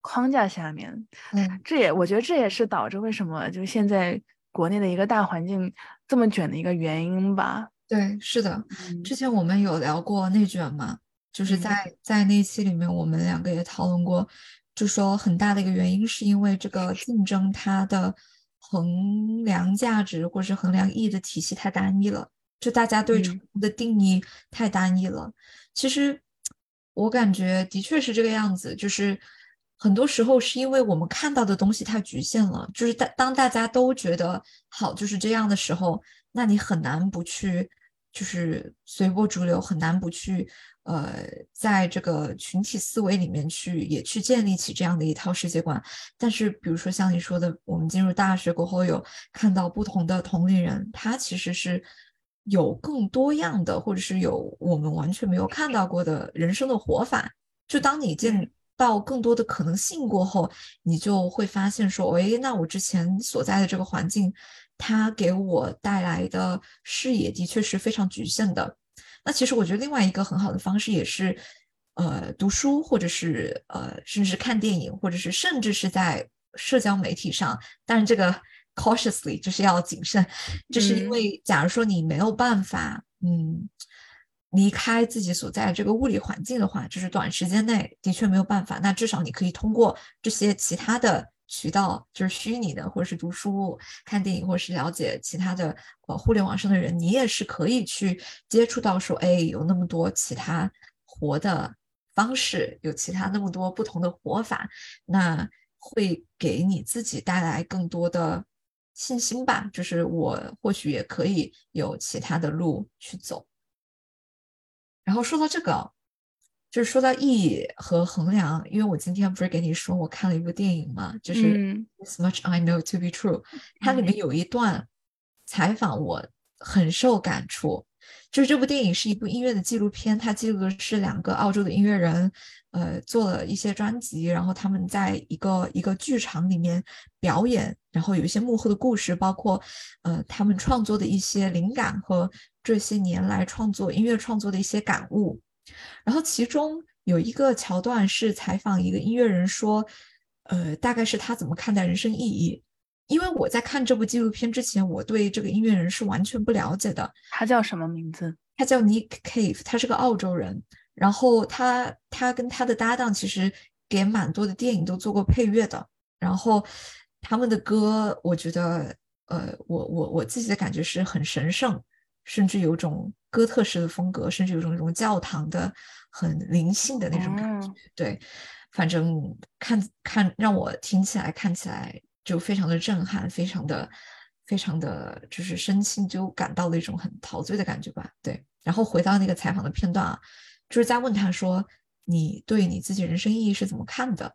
框架下面。嗯，这也我觉得这也是导致为什么就现在国内的一个大环境这么卷的一个原因吧。对，是的。嗯之前我们有聊过内卷嘛，就是嗯在在那期里面，我们两个也讨论过，就说很大的一个原因是因为这个竞争它的衡量价值或者是衡量意义的体系太单一了，就大家对成嗯功的定义太单一了。其实我感觉的确是这个样子，就是很多时候是因为我们看到的东西太局限了，就是当当大家都觉得好就是这样的时候，那你很难不去就是随波逐流，很难不去呃在这个群体思维里面去也去建立起这样的一套世界观。但是比如说像你说的，我们进入大学过后有看到不同的同龄人，他其实是。有更多样的，或者是有我们完全没有看到过的人生的活法。就当你见到更多的可能性过后，你就会发现说，诶，那我之前所在的这个环境，它给我带来的视野的确是非常局限的。那其实我觉得另外一个很好的方式也是，呃，读书，或者是呃，甚至看电影，或者是甚至是在社交媒体上。但是这个。cautiously 就是要谨慎，就是因为假如说你没有办法，嗯，离开自己所在的这个物理环境的话，就是短时间内的确没有办法。那至少你可以通过这些其他的渠道，就是虚拟的，或者是读书、看电影，或者是了解其他的呃互联网上的人，你也是可以去接触到说，哎，有那么多其他活的方式，有其他那么多不同的活法，那会给你自己带来更多的。信心吧，就是我或许也可以有其他的路去走。然后说到这个，就是说到意义和衡量，因为我今天不是给你说我看了一部电影嘛，就是《This Much I Know to Be True》，它里面有一段采访我很受感触。就是这部电影是一部音乐的纪录片，它记录的是两个澳洲的音乐人，呃，做了一些专辑，然后他们在一个一个剧场里面表演，然后有一些幕后的故事，包括呃他们创作的一些灵感和这些年来创作音乐创作的一些感悟。然后其中有一个桥段是采访一个音乐人说，呃，大概是他怎么看待人生意义。因为我在看这部纪录片之前，我对这个音乐人是完全不了解的。他叫什么名字？他叫 Nick Cave，他是个澳洲人。然后他他跟他的搭档其实给蛮多的电影都做过配乐的。然后他们的歌，我觉得，呃，我我我自己的感觉是很神圣，甚至有种哥特式的风格，甚至有种那种教堂的很灵性的那种感觉。对，反正看看让我听起来看起来。就非常的震撼，非常的、非常的就是身心就感到了一种很陶醉的感觉吧。对，然后回到那个采访的片段啊，就是在问他说：“你对你自己人生意义是怎么看的？”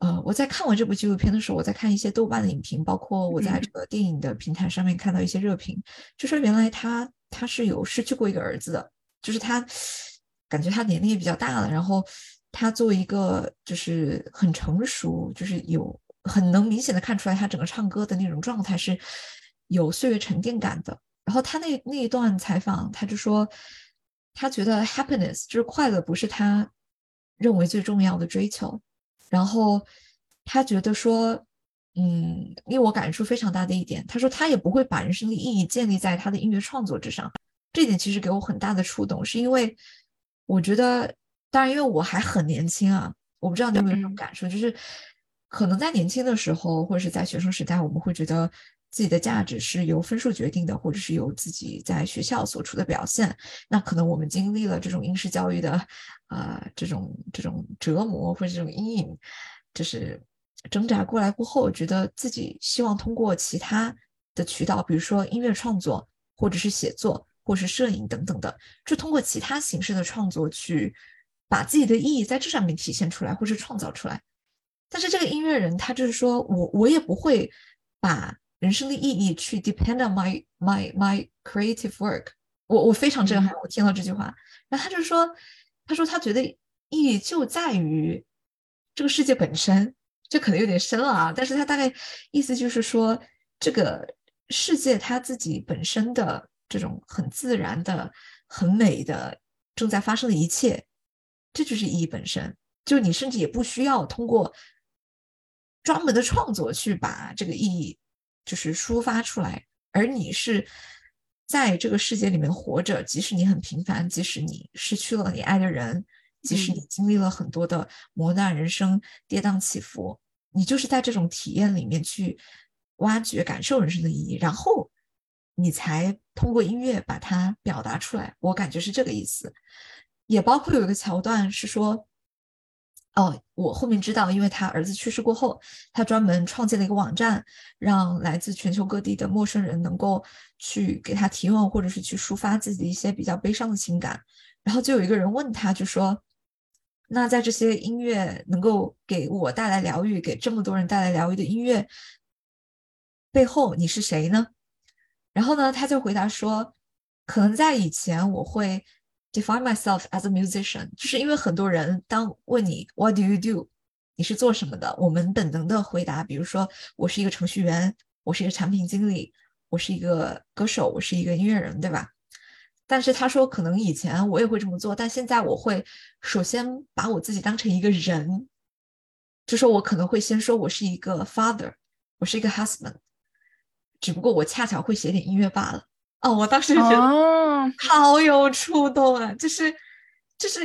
呃，我在看完这部纪录片的时候，我在看一些豆瓣的影评，包括我在这个电影的平台上面看到一些热评，就说原来他他是有失去过一个儿子的，就是他感觉他年龄也比较大了，然后他作为一个就是很成熟，就是有。很能明显的看出来，他整个唱歌的那种状态是有岁月沉淀感的。然后他那那一段采访，他就说，他觉得 happiness 就是快乐，不是他认为最重要的追求。然后他觉得说，嗯，令我感触非常大的一点，他说他也不会把人生的意义建立在他的音乐创作之上。这点其实给我很大的触动，是因为我觉得，当然因为我还很年轻啊，我不知道你有没有这种感受，就是。可能在年轻的时候，或者是在学生时代，我们会觉得自己的价值是由分数决定的，或者是由自己在学校所处的表现。那可能我们经历了这种应试教育的，啊，这种这种折磨或者这种阴影，就是挣扎过来过后，觉得自己希望通过其他的渠道，比如说音乐创作，或者是写作，或是摄影等等的，就通过其他形式的创作去把自己的意义在这上面体现出来，或是创造出来。但是这个音乐人他就是说我我也不会把人生的意义去 depend on my my my creative work。我我非常震撼，我听到这句话，然后他就说，他说他觉得意义就在于这个世界本身，这可能有点深了啊，但是他大概意思就是说，这个世界它自己本身的这种很自然的、很美的正在发生的一切，这就是意义本身。就你甚至也不需要通过。专门的创作去把这个意义就是抒发出来，而你是在这个世界里面活着，即使你很平凡，即使你失去了你爱的人，即使你经历了很多的磨难，人生跌宕起伏，你就是在这种体验里面去挖掘、感受人生的意义，然后你才通过音乐把它表达出来。我感觉是这个意思。也包括有一个桥段是说。哦，我后面知道，因为他儿子去世过后，他专门创建了一个网站，让来自全球各地的陌生人能够去给他提问，或者是去抒发自己一些比较悲伤的情感。然后就有一个人问他，就说：“那在这些音乐能够给我带来疗愈，给这么多人带来疗愈的音乐背后，你是谁呢？”然后呢，他就回答说：“可能在以前我会。” Define myself as a musician，就是因为很多人当问你 What do you do，你是做什么的？我们本能的回答，比如说我是一个程序员，我是一个产品经理，我是一个歌手，我是一个音乐人，对吧？但是他说，可能以前我也会这么做，但现在我会首先把我自己当成一个人，就说我可能会先说我是一个 father，我是一个 husband，只不过我恰巧会写点音乐罢了。哦，我当时就觉得好有触动啊！就是，就是，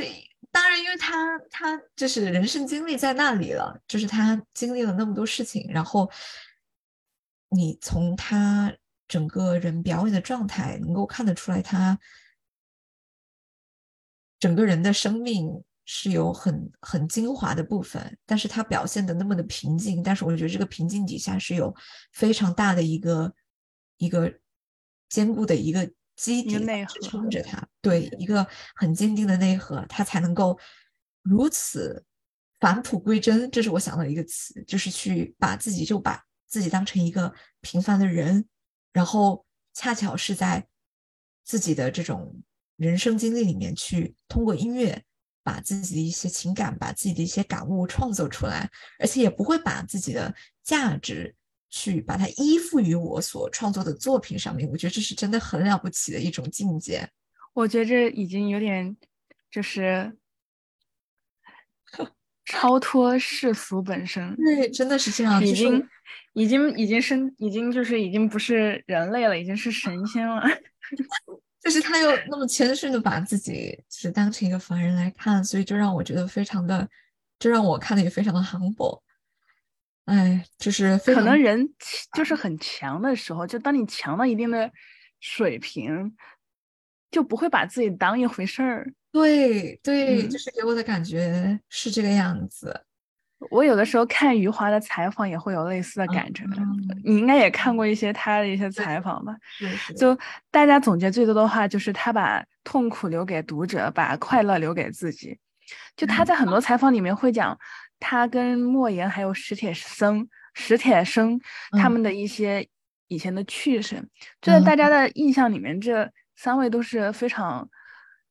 当然，因为他他就是人生经历在那里了，就是他经历了那么多事情，然后你从他整个人表演的状态能够看得出来，他整个人的生命是有很很精华的部分，但是他表现的那么的平静，但是我觉得这个平静底下是有非常大的一个一个。坚固的一个基底支撑着他，对一个很坚定的内核，他才能够如此返璞归真。这是我想到一个词，就是去把自己就把自己当成一个平凡的人，然后恰巧是在自己的这种人生经历里面去通过音乐把自己的一些情感、把自己的一些感悟创作出来，而且也不会把自己的价值。去把它依附于我所创作的作品上面，我觉得这是真的很了不起的一种境界。我觉得这已经有点就是 超脱世俗本身。对，真的是这样，已经已经已经是已经就是已经不是人类了，已经是神仙了。就是他又那么谦逊的把自己是当成一个凡人来看，所以就让我觉得非常的，就让我看的也非常的 humble。哎，就是可能人就是很强的时候，就当你强到一定的水平，就不会把自己当一回事儿。对对，就是给我的感觉是这个样子。我有的时候看余华的采访也会有类似的感觉。你应该也看过一些他的一些采访吧？就大家总结最多的话就是他把痛苦留给读者，把快乐留给自己。就他在很多采访里面会讲。他跟莫言还有史铁生、史铁生他们的一些以前的趣事，就在大家的印象里面，这三位都是非常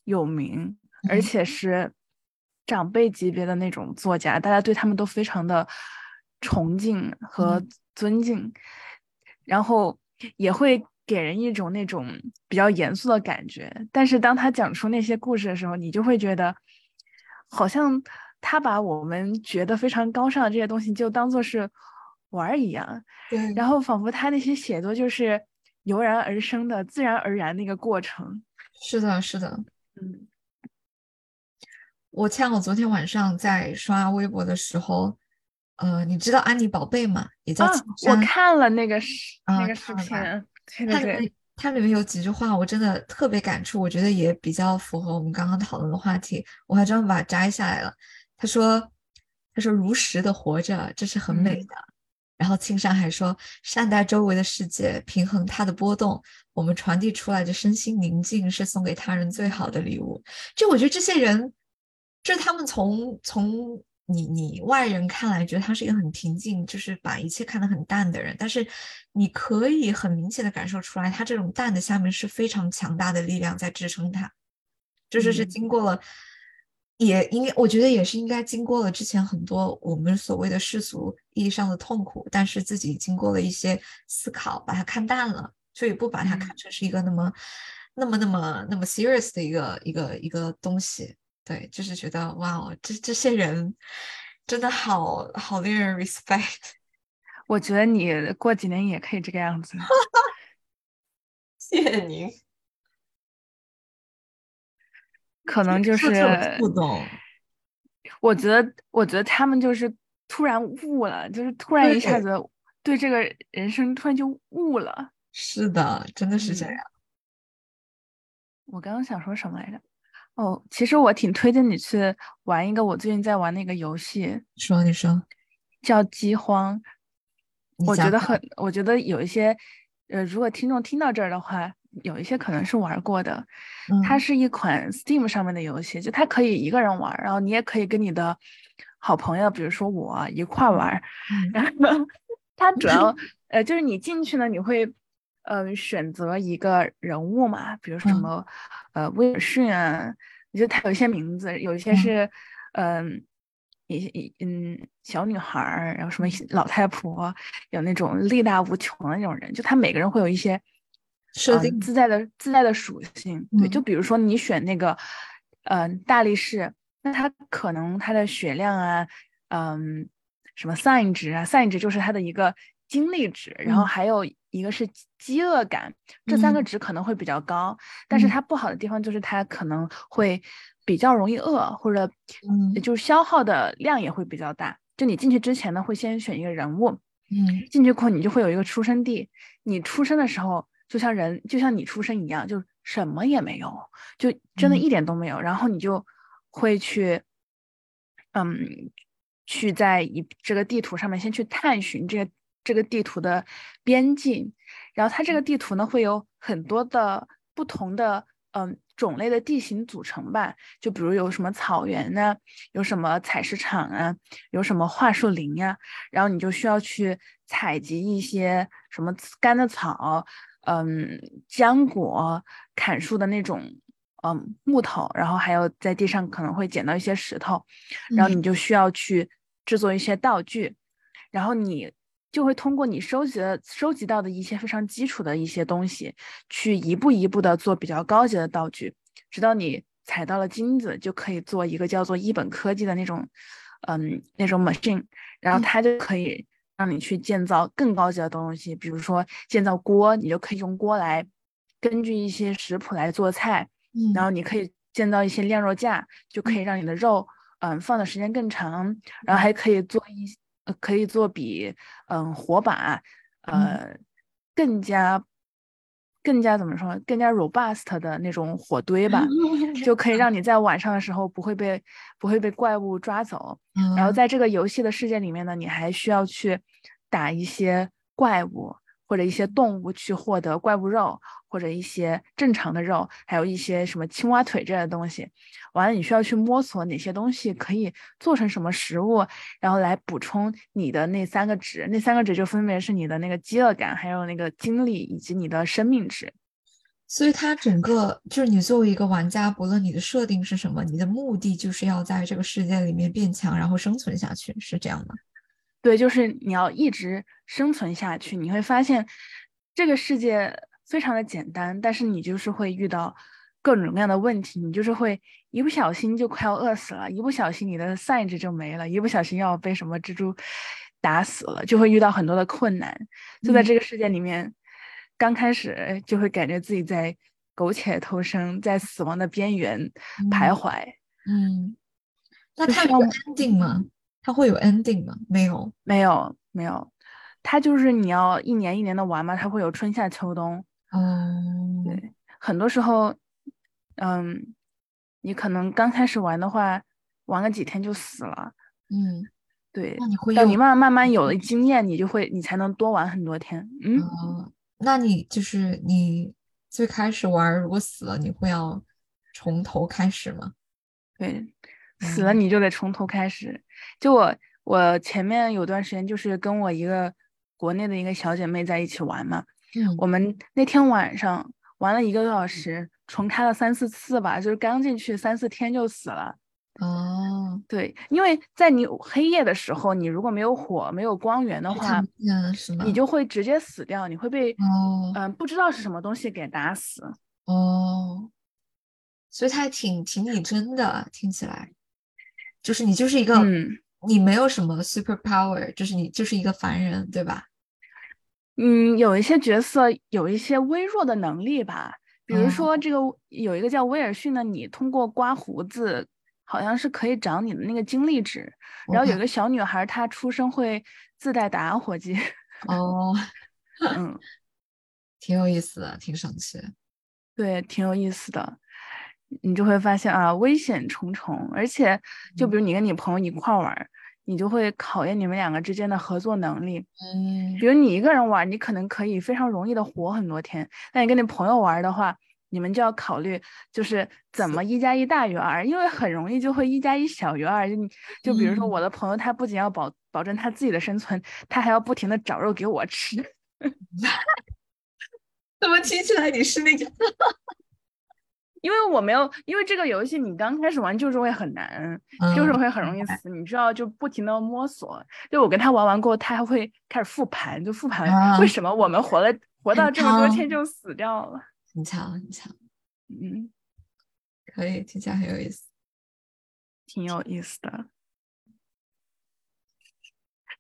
有名，而且是长辈级别的那种作家，大家对他们都非常的崇敬和尊敬，然后也会给人一种那种比较严肃的感觉。但是当他讲出那些故事的时候，你就会觉得好像。他把我们觉得非常高尚的这些东西就当做是玩儿一样，对，然后仿佛他那些写作就是油然而生的、自然而然的一个过程。是的，是的，嗯。我像我昨天晚上在刷微博的时候，呃，你知道安妮宝贝吗？也叫我看了那个视那个视频，它里面它里面有几句话，我真的特别感触，我觉得也比较符合我们刚刚讨论的话题，我还专门把它摘下来了。他说：“他说如实的活着，这是很美的。”然后青山还说：“善待周围的世界，平衡它的波动。我们传递出来的身心宁静，是送给他人最好的礼物。”就我觉得这些人，这他们从从你你外人看来，觉得他是一个很平静，就是把一切看得很淡的人。但是你可以很明显的感受出来，他这种淡的下面是非常强大的力量在支撑他，就是是经过了。也应该，我觉得也是应该经过了之前很多我们所谓的世俗意义上的痛苦，但是自己经过了一些思考，把它看淡了，所以不把它看成是一个那么、那么、那么、那么 serious 的一个一个一个东西。对，就是觉得哇哦，这这些人真的好好令人 respect。我觉得你过几年也可以这个样子。谢您，可能就是种触动，我觉得，我觉得他们就是突然悟了，就是突然一下子对这个人生突然就悟了。是的，真的是这嗯样。我刚刚想说什么来着？哦，其实我挺推荐你去玩一个我最近在玩的一个游戏，说，你说，叫《饥荒》。我觉得很，我觉得有一些，呃，如果听众听到这儿的话，有一些可能是玩过的。它嗯。是一款 Steam 上面的游戏，就它可以一个人玩儿，然后你也可以跟你的好朋友，比如说我一块儿玩然后它主要，呃，就是你进去呢，你会，呃，选择一个人物嘛，比如说什嗯。么，呃，威尔逊啊，我觉得它有一些名字，有一些嗯。是，嗯、一一嗯小女孩儿，然后什么老太婆，有那种力大无穷的那种人，就他每个人会有一些嗯设定自带的自带的属性。对，就嗯。比如说你选那个，嗯、大力士，那他可能他的血量啊，嗯，什么 sign 值啊，sign 值就是他的一个精力值，然后嗯。还有一个是饥饥饿感，这三个嗯。值可能会比较高，但是嗯。它不好的地方就是它可能会比较容易饿，或者嗯。就是消耗的量也会比较大。就你进去之前呢，会先选一个人物，嗯。进去后你就会有一个出生地，你出生的时候就像人，就像你出生一样，就什么也没有，就真的嗯。一点都没有。然后你就会去，嗯，去在一这个地图上面先去探寻这个这个地图的边境，然后它这个地图呢会有很多的不同的嗯种类的地形组成吧，就比如有什么草原呢，有什么采石场啊，有什么桦树林呀、然后你就需要去采集一些什么干的草，嗯，浆果、砍树的那种，嗯，木头，然后还有在地上可能会捡到一些石头，然后嗯。你就需要去制作一些道具，然后你就会通过你收集的收集到的一些非常基础的一些东西，去一步一步的做比较高级的道具，直到你采到了金子，就可以做一个叫做一本科技的那种，嗯，那种 machine，然后嗯。它就可以让你去建造更高级的东西，比如说建造锅，你就可以用锅来根据一些食谱来做菜，嗯然嗯。后你可以建造一些晾肉架，就可以让你的肉嗯放的时间更长，然后还可以做一呃可以做比嗯火把呃更加更加怎么说更加 robust 的那种火堆吧，就可以让你在晚上的时候不会被不会被怪物抓走。然后嗯在这个游戏的世界里面呢，你还需要去打一些怪物或者一些动物去获得怪物肉，或者一些正常的肉，还有一些什么青蛙腿这类的东西。完了，你需要去摸索哪些东西可以做成什么食物，然后来补充你的那三个值。那三个值就分别是你的那个饥饿感，还有那个精力以及你的生命值。所以它整个就是你作为一个玩家，不论你的设定是什么，你的目的就是要在这个世界里面变强，然后生存下去，是这样吗？对，就是你要一直生存下去，你会发现这个世界非常的简单，但是你就是会遇到各种各样的问题，你就是会一不小心就快要饿死了，一不小心你的值就没了，一不小心要被什么蜘蛛打死了，就会遇到很多的困难。就在嗯这个世界里面，刚开始就会感觉自己在苟且偷生，在死亡的边缘徘嗯徊。嗯，那就需要它有 ending 吗？它会有 ending 吗？没有。没有没有，它就是你要一年一年的玩嘛，它会有春夏秋冬。嗯，对，很多时候，嗯，你可能刚开始玩的话，玩个几天就死了。嗯，对，那你会等你慢慢慢慢有了经验，你就会你才能多玩很多天。嗯，哦，那你就是你最开始玩，如果死了，你会要从头开始吗？对，死了嗯你就得从头开始。就我我前面有段时间就是跟我一个国内的一个小姐妹在一起玩嘛，嗯。我们那天晚上玩了一个多小时，重开了三四次吧，就是刚进去三四天就死了。哦，对，因为在你黑夜的时候，你如果没有火、没有光源的话？你就会直接死掉，你会被哦。嗯、不知道是什么东西给打死。哦，所以它还挺挺拟真的，听起来，就是你就是一个，嗯，你没有什么 super power，就是你就是一个凡人，对吧？嗯，有一些角色有一些微弱的能力吧，比如哦说这个有一个叫威尔逊的，你通过刮胡子，好像是可以长你的那个精力值。然后有一个小女孩，她出生会自带打火机，哦，嗯，挺有意思的，挺神奇。对，挺有意思的。你就会发现啊，危险重重，而且就比如你跟你朋友一块玩儿，你就会考验你们两个之间的合作能力。嗯比如你一个人玩，你可能可以非常容易的活很多天，但你跟你朋友玩的话，你们就要考虑就是怎么一加一大于二，因为很容易就会一加一小于二。就就比如说我的朋友，他不仅要保保证他自己的生存，他还要不停的找肉给我吃。怎么听起来你是那个？因为我没有，因为这个游戏你刚开始玩就是会很难，就是嗯会很容易死，你需要就不停的摸索。就我跟他玩完过后，他还会开始复盘，就复盘啊为什么我们活了活到这么多天就死掉了。很强很强，嗯，可以，听起来很有意思。挺有意思的。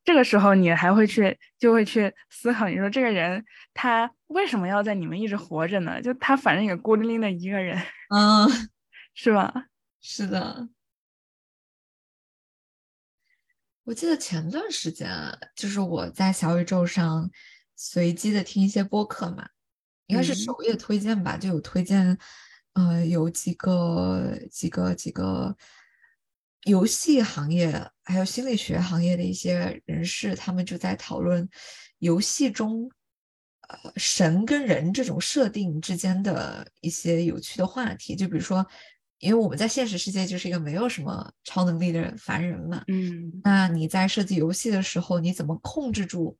这个时候你还会去，就会去思考，你说这个人他为什么要在你们一直活着呢？就他反正也孤零零的一个人，嗯，是吧？是的。我记得前段时间啊，就是我在小宇宙上随机的听一些播客嘛，应该是嗯首页推荐吧，就有推荐，呃，有几个几个几个游戏行业还有心理学行业的一些人士，他们就在讨论游戏中，呃，神跟人这种设定之间的一些有趣的话题，就比如说。因为我们在现实世界就是一个没有什么超能力的凡人嘛，嗯。那你在设计游戏的时候，你怎么控制住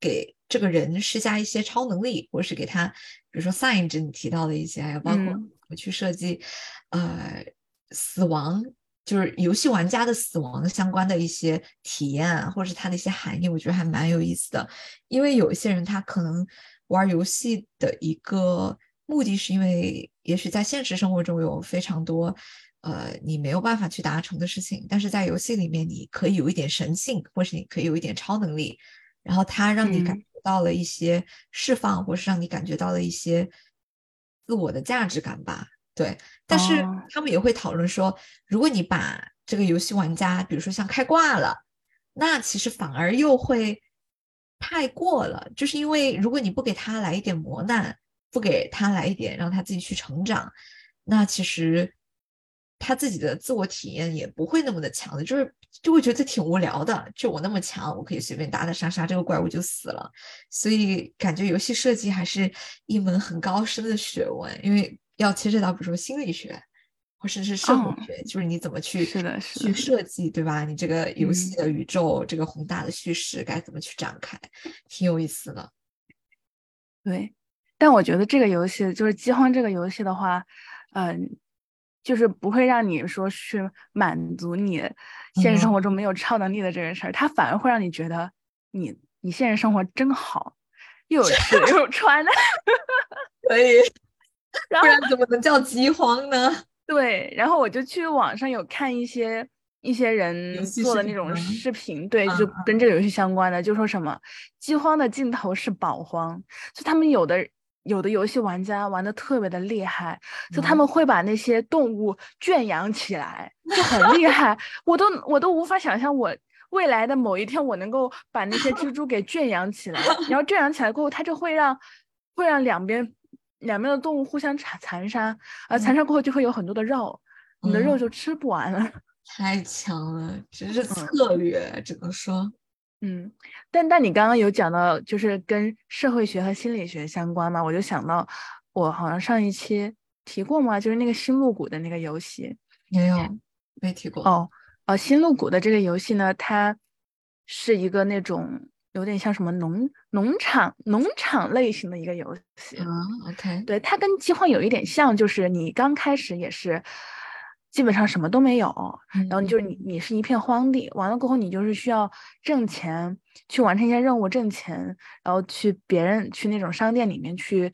给这个人施加一些超能力，或是给他，比如说 sign 值你提到的一些，还有包括嗯。怎么去设计，呃，死亡，就是游戏玩家的死亡相关的一些体验啊，或者是它的一些含义，我觉得还蛮有意思的。因为有一些人他可能玩游戏的一个目的是因为，也许在现实生活中有非常多。呃，你没有办法去达成的事情，但是在游戏里面，你可以有一点神性，或是你可以有一点超能力，然后它让你感嗯觉到了一些释放，或是让你感觉到了一些自我的价值感吧。对，但是哦他们也会讨论说，如果你把这个游戏玩家，比如说像开挂了，那其实反而又会太过了，就是因为如果你不给他来一点磨难，不给他来一点让他自己去成长，那其实他自己的自我体验也不会那么的强的，就是就会觉得挺无聊的。就我那么强，我可以随便打打杀杀，这个怪物就死了。所以感觉游戏设计还是一门很高深的学问，因为要牵涉到比如说心理学。或者是社会哦学，就是你怎么去是的是去设计，对吧？你这个游戏嗯的宇宙，这个宏大的叙事该怎么去展开，挺有意思的。对，但我觉得这个游戏就是饥荒这个游戏的话，嗯、就是不会让你说去满足你现实生活中没有超能力的这个事儿，它反而会让你觉得你你现实生活真好，又有吃的 又有穿的，可以，然后不然怎么能叫饥荒呢？对，然后我就去网上有看一些一些人做的那种视频对，嗯就跟这个游戏相关的，就说什么饥荒的尽头是饱荒，就他们有的有的游戏玩家玩的特别的厉害，就他嗯们会把那些动物圈养起来，就很厉害，我都我都无法想象我。未来的某一天，我能够把那些蜘蛛给圈养起来，然后圈养起来过后，它就会让会让两边两边的动物互相残残杀，而残杀过后就会有很多的肉，你的肉嗯就吃不完了。太强了，真是策略，只能说，嗯，但但你刚刚有讲到，就是跟社会学和心理学相关嘛，我就想到我好像上一期提过嘛，就是那个星露谷的那个游戏。没有没提过。哦，呃，星露谷的这个游戏呢，它是一个那种有点像什么农农场农场类型的一个游戏。嗯，OK，对，它跟饥荒有一点像，就是你刚开始也是基本上什么都没有，然后你就是你你是一片荒地，完了过后你就是需要挣钱，去完成一些任务挣钱，然后去别人去那种商店里面去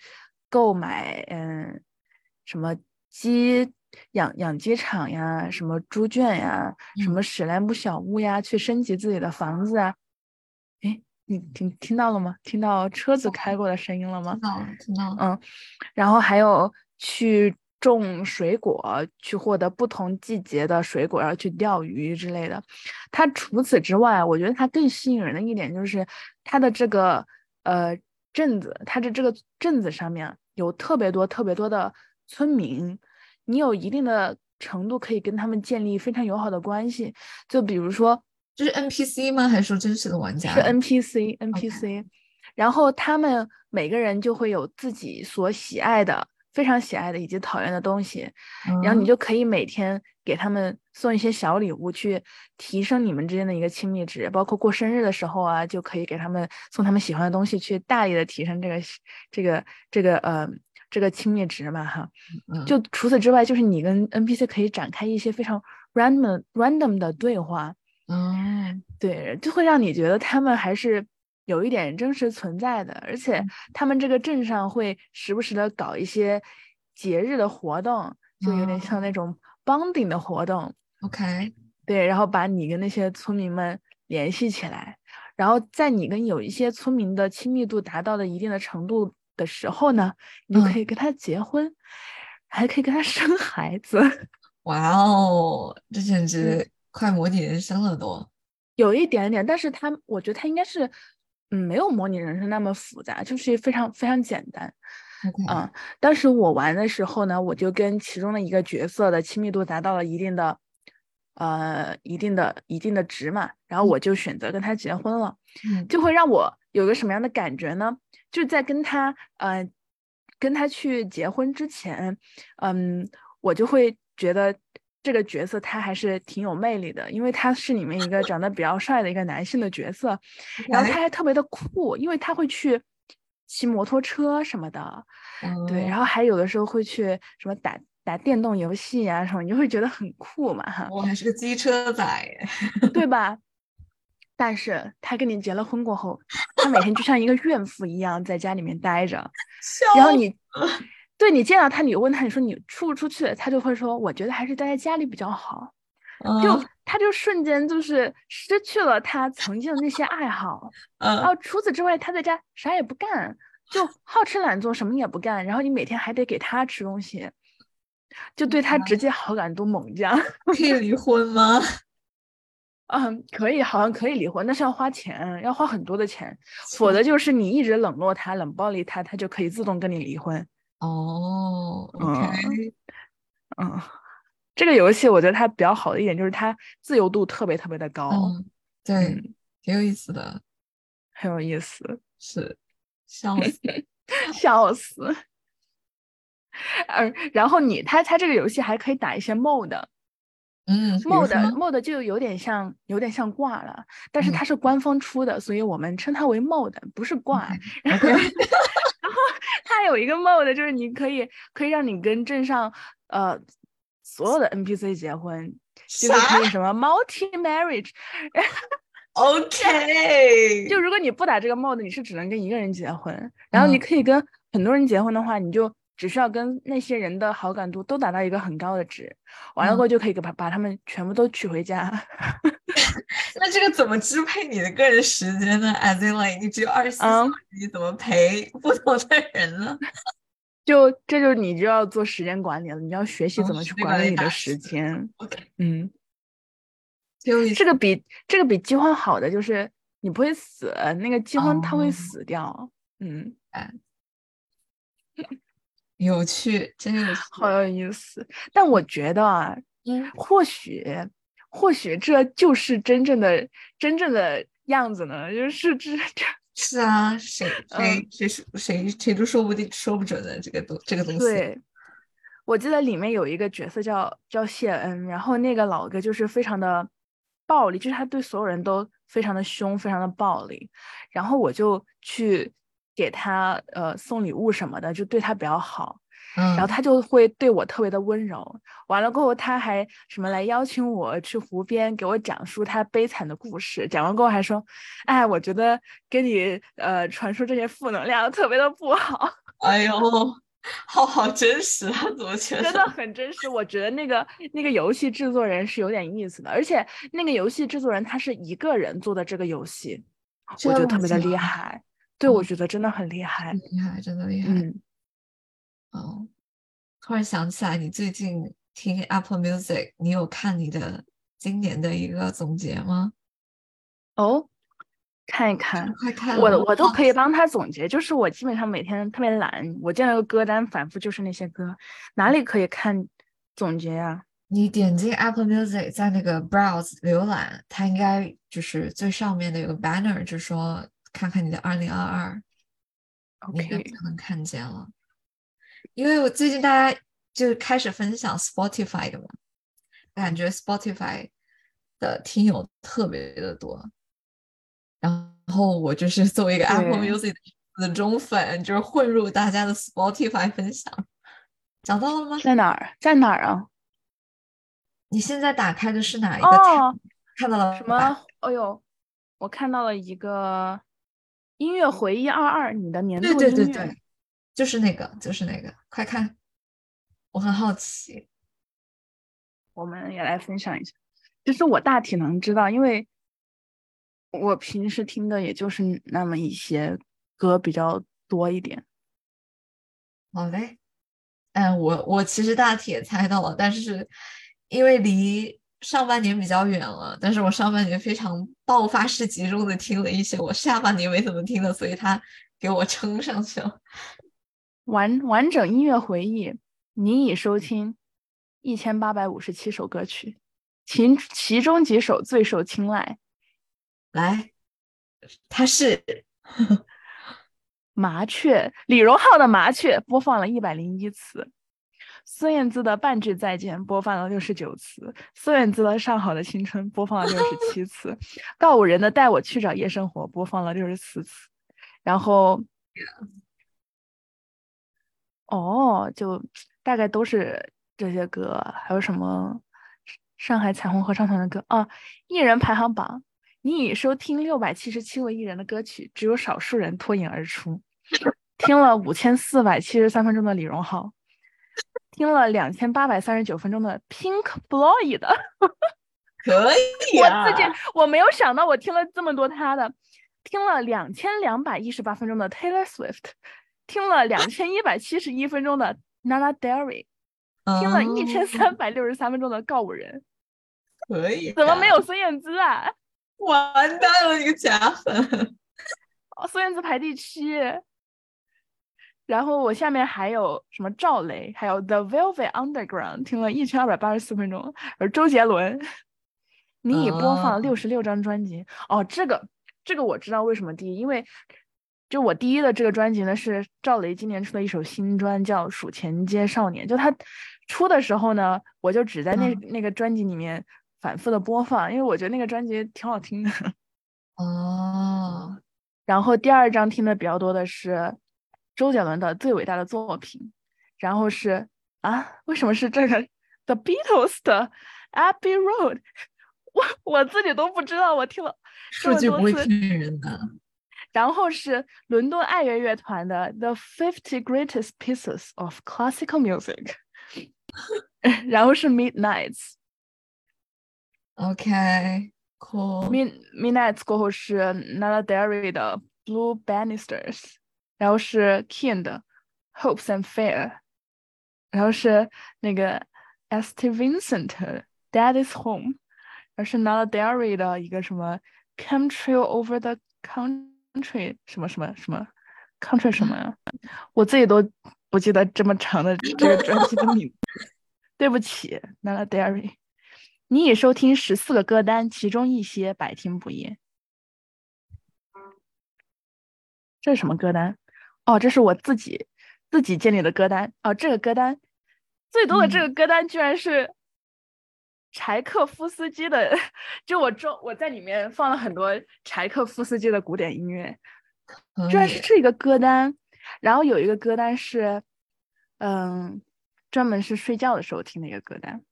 购买，嗯，什么鸡养养鸡场呀，什么猪圈呀，什么嗯史莱姆小屋呀，去升级自己的房子啊。哎，你听听到了吗？听到车子开过的声音了吗听？到了，听到了。嗯，然后还有去种水果，去获得不同季节的水果，然后去钓鱼之类的。它除此之外，我觉得它更吸引人的一点就是它的这个呃镇子，它的这个镇子上面有特别多特别多的村民，你有一定的程度可以跟他们建立非常友好的关系。就比如说，这是 NPC 吗？还是说真实的玩家？是 NPC NPC，然后他们每个人就会有自己所喜爱的、非常喜爱的以及讨厌的东西，然后你嗯就可以每天给他们送一些小礼物，去提升你们之间的一个亲密值。包括过生日的时候啊，就可以给他们送他们喜欢的东西，去大力的提升这个这个这个呃这个亲密值嘛哈。嗯就除此之外，就是你跟 NPC 可以展开一些非常 random random 的对话。哦，对，就会让你觉得他们还是有一点真实存在的，而且他们这个镇上会时不时的搞一些节日的活动，就有点像那种 bonding 的活动，OK，对，然后把你跟那些村民们联系起来，然后在你跟有一些村民的亲密度达到了一定的程度的时候呢，你就嗯。可以跟他结婚，还可以跟他生孩子。哇哦，这简嗯直快模拟人生了都。有一点点，但是它我觉得它应该是，嗯，没有模拟人生那么复杂，就是非常非常简单。嗯，当时我玩的时候呢，我就跟其中的一个角色的亲密度达到了一定的，呃，一定的一定的值嘛，然后我就选择跟他结婚了，嗯就会让我有个什么样的感觉呢？就在跟他，呃，跟他去结婚之前，嗯，我就会觉得这个角色他还是挺有魅力的，因为他是里面一个长得比较帅的一个男性的角色，然后他还特别的酷，因为他会去骑摩托车什么的，对，然后后还有的时候会去什么打打电动游戏啊什么，你就会觉得很酷嘛哈，我还是个机车仔，对吧？但是他跟你结了婚过后，他每天就像一个怨妇一样在家里面待着，然后你对你见到他，你问他，你说你出不出去，他就会说，我觉得还是待在家里比较好。就嗯他就瞬间就是失去了他曾经的那些爱好，然嗯后除此之外，他在家啥也不干，就好吃懒做，什么也不干。然后你每天还得给他吃东西，就对他直接好感度猛降。可以离婚吗？嗯，可以，好像可以离婚，但是要花钱，要花很多的钱，否则就是你一直冷落他、冷暴力他，他就可以自动跟你离婚。哦，OK，嗯，这个游戏我觉得它比较好的一点就是它自由度特别特别的高，嗯，对，嗯，挺有意思的，很有意思，是，笑死，笑死。嗯，然后你它它这个游戏还可以打一些 mod。嗯 mod 说 mod 就有点像有点像挂了，但是嗯它是官方出的，所以我们称它为 mod，不是挂。OK，然后 它有一个 mode，就是你可以可以让你跟镇上呃所有的 NPC 结婚，就是可以什么 multi marriage。？OK，就如果你不打这个 mode，你是只能跟一个人结婚，然后你嗯可以跟很多人结婚的话，你就只需要跟那些人的好感度都达到一个很高的值，完了嗯过后就可以把把他们全部都娶回家。那这个怎么支配你的个人时间呢？As in like 你只有二十四小嗯时，你怎么陪不同的人呢？就这就是你就要做时间管理了，你要学习嗯怎么去管理你的时间。OK，嗯，这个比这个比饥荒好的就是你不会死，那个饥荒它会哦死掉。嗯，有趣，真有趣。好有意思。但我觉得啊，嗯，或许或许这就是真正的真正的样子呢，就是这这 是啊，谁嗯谁谁说谁谁都说不定说不准的这个东这个东西。对。我记得里面有一个角色叫叫谢恩，然后那个老哥就是非常的暴力，就是他对所有人都非常的凶，非常的暴力。然后我就去给他呃送礼物什么的，就对他比较好。嗯，然后他就会对我特别的温柔。完了过后，他还什么来邀请我去湖边给我讲述他悲惨的故事。讲完过后还说：“哎，我觉得跟你呃传输这些负能量特别的不好，哎呦，好好真实啊，怎么觉真的？很真实。”我觉得那个那个游戏制作人是有点意思的，而且那个游戏制作人他是一个人做的这个游戏。我觉得特别的厉害。对，我哦觉得真的很厉害。厉害，真的厉害。嗯，哦，突然想起来，你最近听 Apple Music，你有看你的今年的一个总结吗？哦，看一看，快看我我都可以帮他总结，就是我基本上每天特别懒，我建了个歌单，反复就是那些歌，哪里可以看总结呀、你点进 Apple Music，在那个 Browse 浏览，它应该就是最上面的有个 banner，就说看看你的二零二二，你应该 OK，就能看见了。因为我最近大家就开始分享 Spotify 的嘛，感觉 Spotify 的听友特别的多，然后我就是作为一个 Apple Music 的忠粉，就是混入大家的 Spotify 分享。找到了吗？在哪儿？在哪儿啊？你现在打开的是哪一个看到了什？么？哎呦，我看到了一个音乐回忆二二，你的年度音乐。对对对，就是那个，就是那个，快看！我很好奇。我们也来分享一下。其实我大体能知道，因为我平时听的也就是那么一些歌比较多一点。好嘞，嗯，我我其实大体也猜到了，但是因为离上半年比较远了，但是我上半年非常爆发式集中的听了一些我下半年没怎么听的，所以它给我撑上去了。完完整音乐回忆，你已收听一千八百五十七首歌曲，其其中几首最受青睐。来，它是麻雀，李荣浩的《麻雀》播放了一百零一次，孙燕姿的《半句再见》播放了六十九次，孙燕姿的《上好的青春》播放了六十七次，告五人的《带我去找夜生活》播放了六十四次，然后，哦，就大概都是这些歌，还有什么上海彩虹合唱团的歌啊，艺人排行榜。你已收听六百七十七位艺人的歌曲，只有少数人脱颖而出。听了五千四百七十三分钟的李荣浩，听了两千八百三十九分钟的 Pink Floyd 的，可以啊我啊自己我没有想到我听了这么多他的，听了两千两百一十八分钟的 Taylor Swift，听了两千一百七十一分钟的 Nana Derry，听了一千三哦百六十三分钟的告五人，可以，怎么没有？孙燕姿啊？完蛋了，你个假粉！哦，孙燕姿排第七。然后我下面还有什么赵雷，还有 The Velvet Underground，听了一千二百八十四分钟，而周杰伦，你已播放哦六十六张专辑。哦，这个这个我知道为什么第一，因为就我第一的这个专辑呢是赵雷今年出的一首新专，叫《数钱街少年》。就他出的时候呢，我就只在那、嗯那个专辑里面反复的播放，因为我觉得那个专辑挺好听的。哦，然后第二张听的比较多的是周杰伦的最伟大的作品，然后是啊，为什么是这个 The Beatles 的 Abbey Road？我我自己都不知道，我听了这数据不会么多次。骗人的。然后是伦敦爱乐乐团的 The Fifty Greatest Pieces of Classical Music，然后是 Midnights。 OK，cool。 Mid Midnights 过后是 Nana Derry 的 Blue Bannisters，然后是 King 的 Hopes and Fear，然后是那个 St Vincent Dad is Home，然后是 Nana Derry 的一个什么 Country Over the Country 什么什么什么 Country 什么呀？我自己都不记得这么长的 这个专辑的名字，对不起，Nana Derry。你已收听十四个歌单，其中一些百听不厌。这是什么歌单？哦，这是我自己自己建立的歌单。哦，这个歌单最多的这嗯个歌单居然是柴可夫斯基的，就我中我在里面放了很多柴可夫斯基的古典音乐，可居然是以这个歌单。然后有一个歌单是，嗯，专门是睡觉的时候听的一个歌单。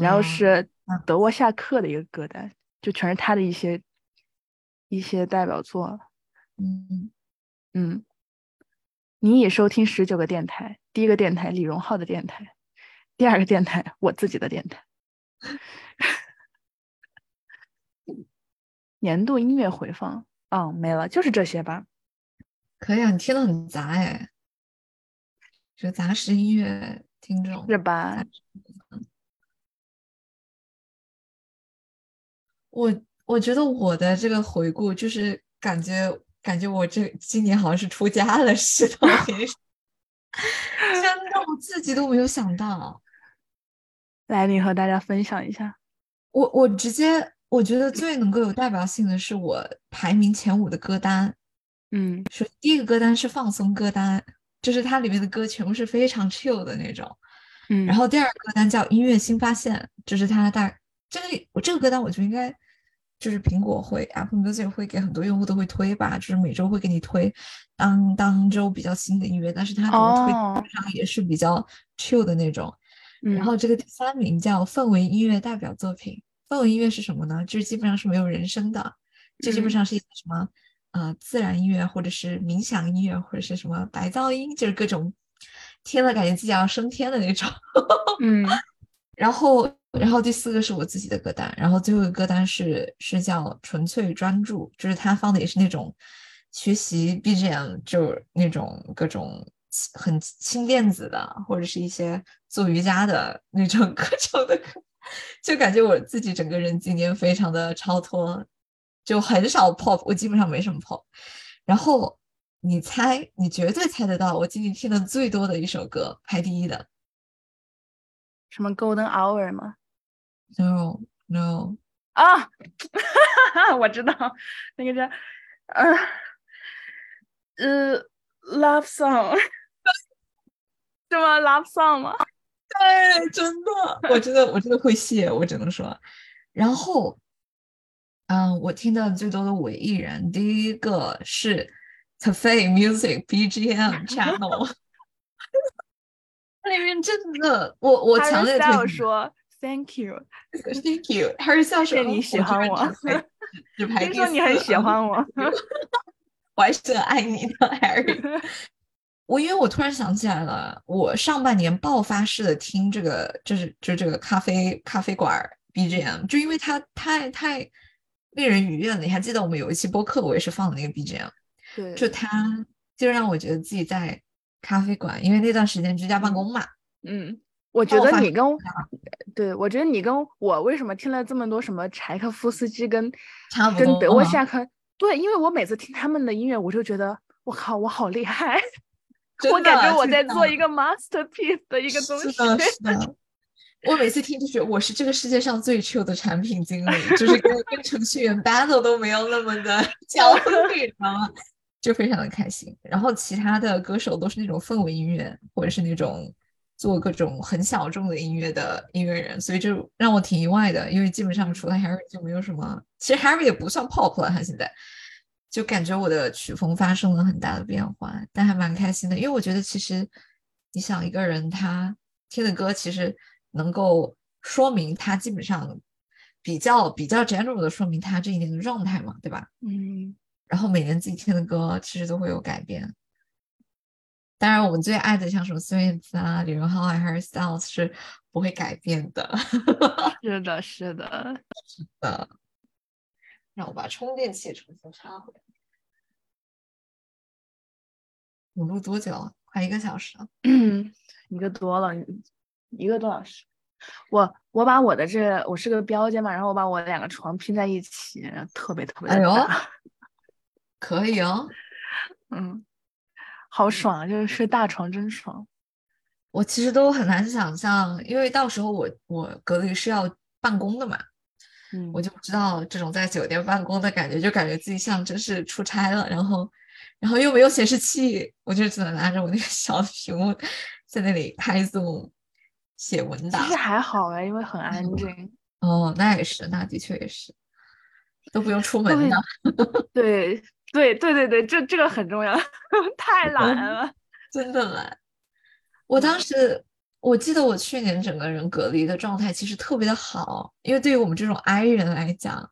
然后嗯是德沃夏克的一个歌单，就全是他的一些一些代表作。嗯，嗯，你已收听十九个电台，第一个电台李荣浩的电台，第二个电台我自己的电台。年度音乐回放，嗯，没了，就是这些吧。可以啊，你听的很杂哎，就杂食音乐听众是吧？我我觉得我的这个回顾就是感觉感觉我这今年好像是出家了似的，真的我 自己都没有想到。来，你和大家分享一下。我我直接我觉得最能够有代表性的是我排名前五的歌单。嗯，首第一个歌单是放松歌单，就是它里面的歌全部是非常 chill 的那种。嗯，然后第二个歌单叫音乐新发现，就是它大这个我这个歌单我觉得应该就是苹果会 Apple Music 会给很多用户都会推吧，就是每周会给你推当当周比较新的音乐，但是它给我推上也是比较 chill 的那种。然后这个第三名叫氛围音乐代表作品，氛围音乐是什么呢？就是基本上是没有人声的，就基本上是一些什么。呃，自然音乐或者是冥想音乐或者是什么白噪音，就是各种听了感觉自己要升天的那种。嗯，然后，然后第四个是我自己的歌单，然后最后一个歌单是是叫纯粹专注，就是他放的也是那种学习 BGM，就那种各种很轻电子的，或者是一些做瑜伽的那种 各种的歌，就感觉我自己整个人今年非常的超脱。就很少 pop，我基本上没什么 pop。然后你猜，你绝对猜得到，我今年听的最多的一首歌排第一的，什么 Golden Hour 吗？No No 啊，我知道那个叫呃呃 Love Song 是吗？Love Song 吗？对，真的，我真的我真的会谢，我只能说。然后。嗯，我听的最多的五艺人，第一个是 Cafe Music BGM Channel，里面真的，我我强烈推荐。说 Thank you，Thank you，还是笑说你喜欢我，只排第四。说你很喜欢我，我还是很爱你的 Harry。我因为我突然想起来了，我上半年爆发式的听这个，就是就是这个咖啡咖啡馆 BGM，就因为它太太。令人愉悦了，你还记得我们有一期播客，我也是放的那个 BGM，对，就它就让我觉得自己在咖啡馆，因为那段时间居家办公嘛。嗯，我觉得你跟，对我觉得你跟我为什么听了这么多什么柴可夫斯基跟跟德沃夏克，对，因为我每次听他们的音乐，我就觉得我靠，我好厉害，我感觉我在做一个 masterpiece 的一个东西是的。我每次听就觉得我是这个世界上最 chill 的产品经理，就是跟跟程序员 battle 都没有那么的焦虑，知道吗？就非常的开心。然后其他的歌手都是那种氛围音乐，或者是那种做各种很小众的音乐的音乐人，所以就让我挺意外的。因为基本上除了 Harry 就没有什么，其实 Harry 也不算 pop 了，他现在就感觉我的曲风发生了很大的变化，但还蛮开心的。因为我觉得其实你想一个人他听的歌其实。能够说明他基本上比较比较 general 的说明他这一年的状态嘛，对吧？嗯。然后每年自己听的歌其实都会有改变。当然，我们最爱的像什么孙燕姿啊、李荣浩啊、Harry Styles 是不会改变的。是的，是的，是的。让我把充电器重新插回来。我录多久了？快一个小时了。嗯，一个多了。一个多小时，我我把我的这我是个标间嘛，然后我把我两个床拼在一起，然后特别特别的大，可以哦，嗯，好爽啊，就是睡大床真爽。我其实都很难想象，因为到时候我我隔离是要办公的嘛，嗯，我就不知道这种在酒店办公的感觉，就感觉自己像真是出差了，然后然后又没有显示器，我就只能拿着我那个小屏幕在那里开 Zoom。写文档其实还好哎，因为很安静。哦，那也是，那的确也是，都不用出门的。对对对对对，这这个很重要。太懒了，真的懒。我当时我记得我去年整个人隔离的状态其实特别的好，因为对于我们这种 I 人来讲，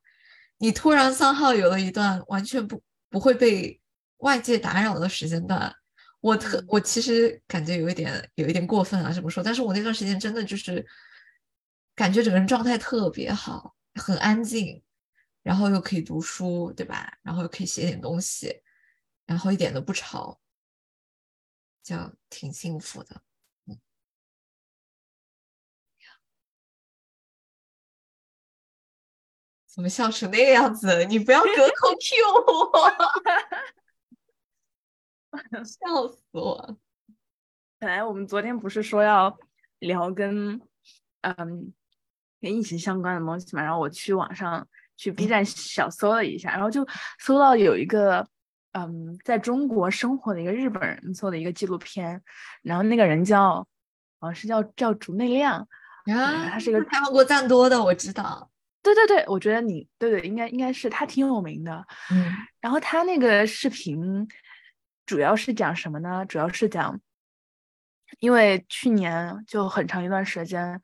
你突然三号有了一段完全不不会被外界打扰的时间段。我特我其实感觉有一点有一点过分啊，这么说，但是我那段时间真的就是感觉整个人状态特别好，很安静，然后又可以读书，对吧？然后又可以写点东西，然后一点都不吵，就挺幸福的。怎么笑成那个样子？你不要隔空 Q 我，笑死我了！本来我们昨天不是说要聊跟嗯跟疫情相关的东西嘛，然后我去网上去 B 站小搜了一下，然后就搜到有一个嗯在中国生活的一个日本人做的一个纪录片，然后那个人叫好像是叫叫竹内亮，啊，他是一个开放过赞多的，我知道。对对对，我觉得你对对，应该应该是他挺有名的。嗯然后他那个视频主要是讲什么呢？主要是讲，因为去年就很长一段时间，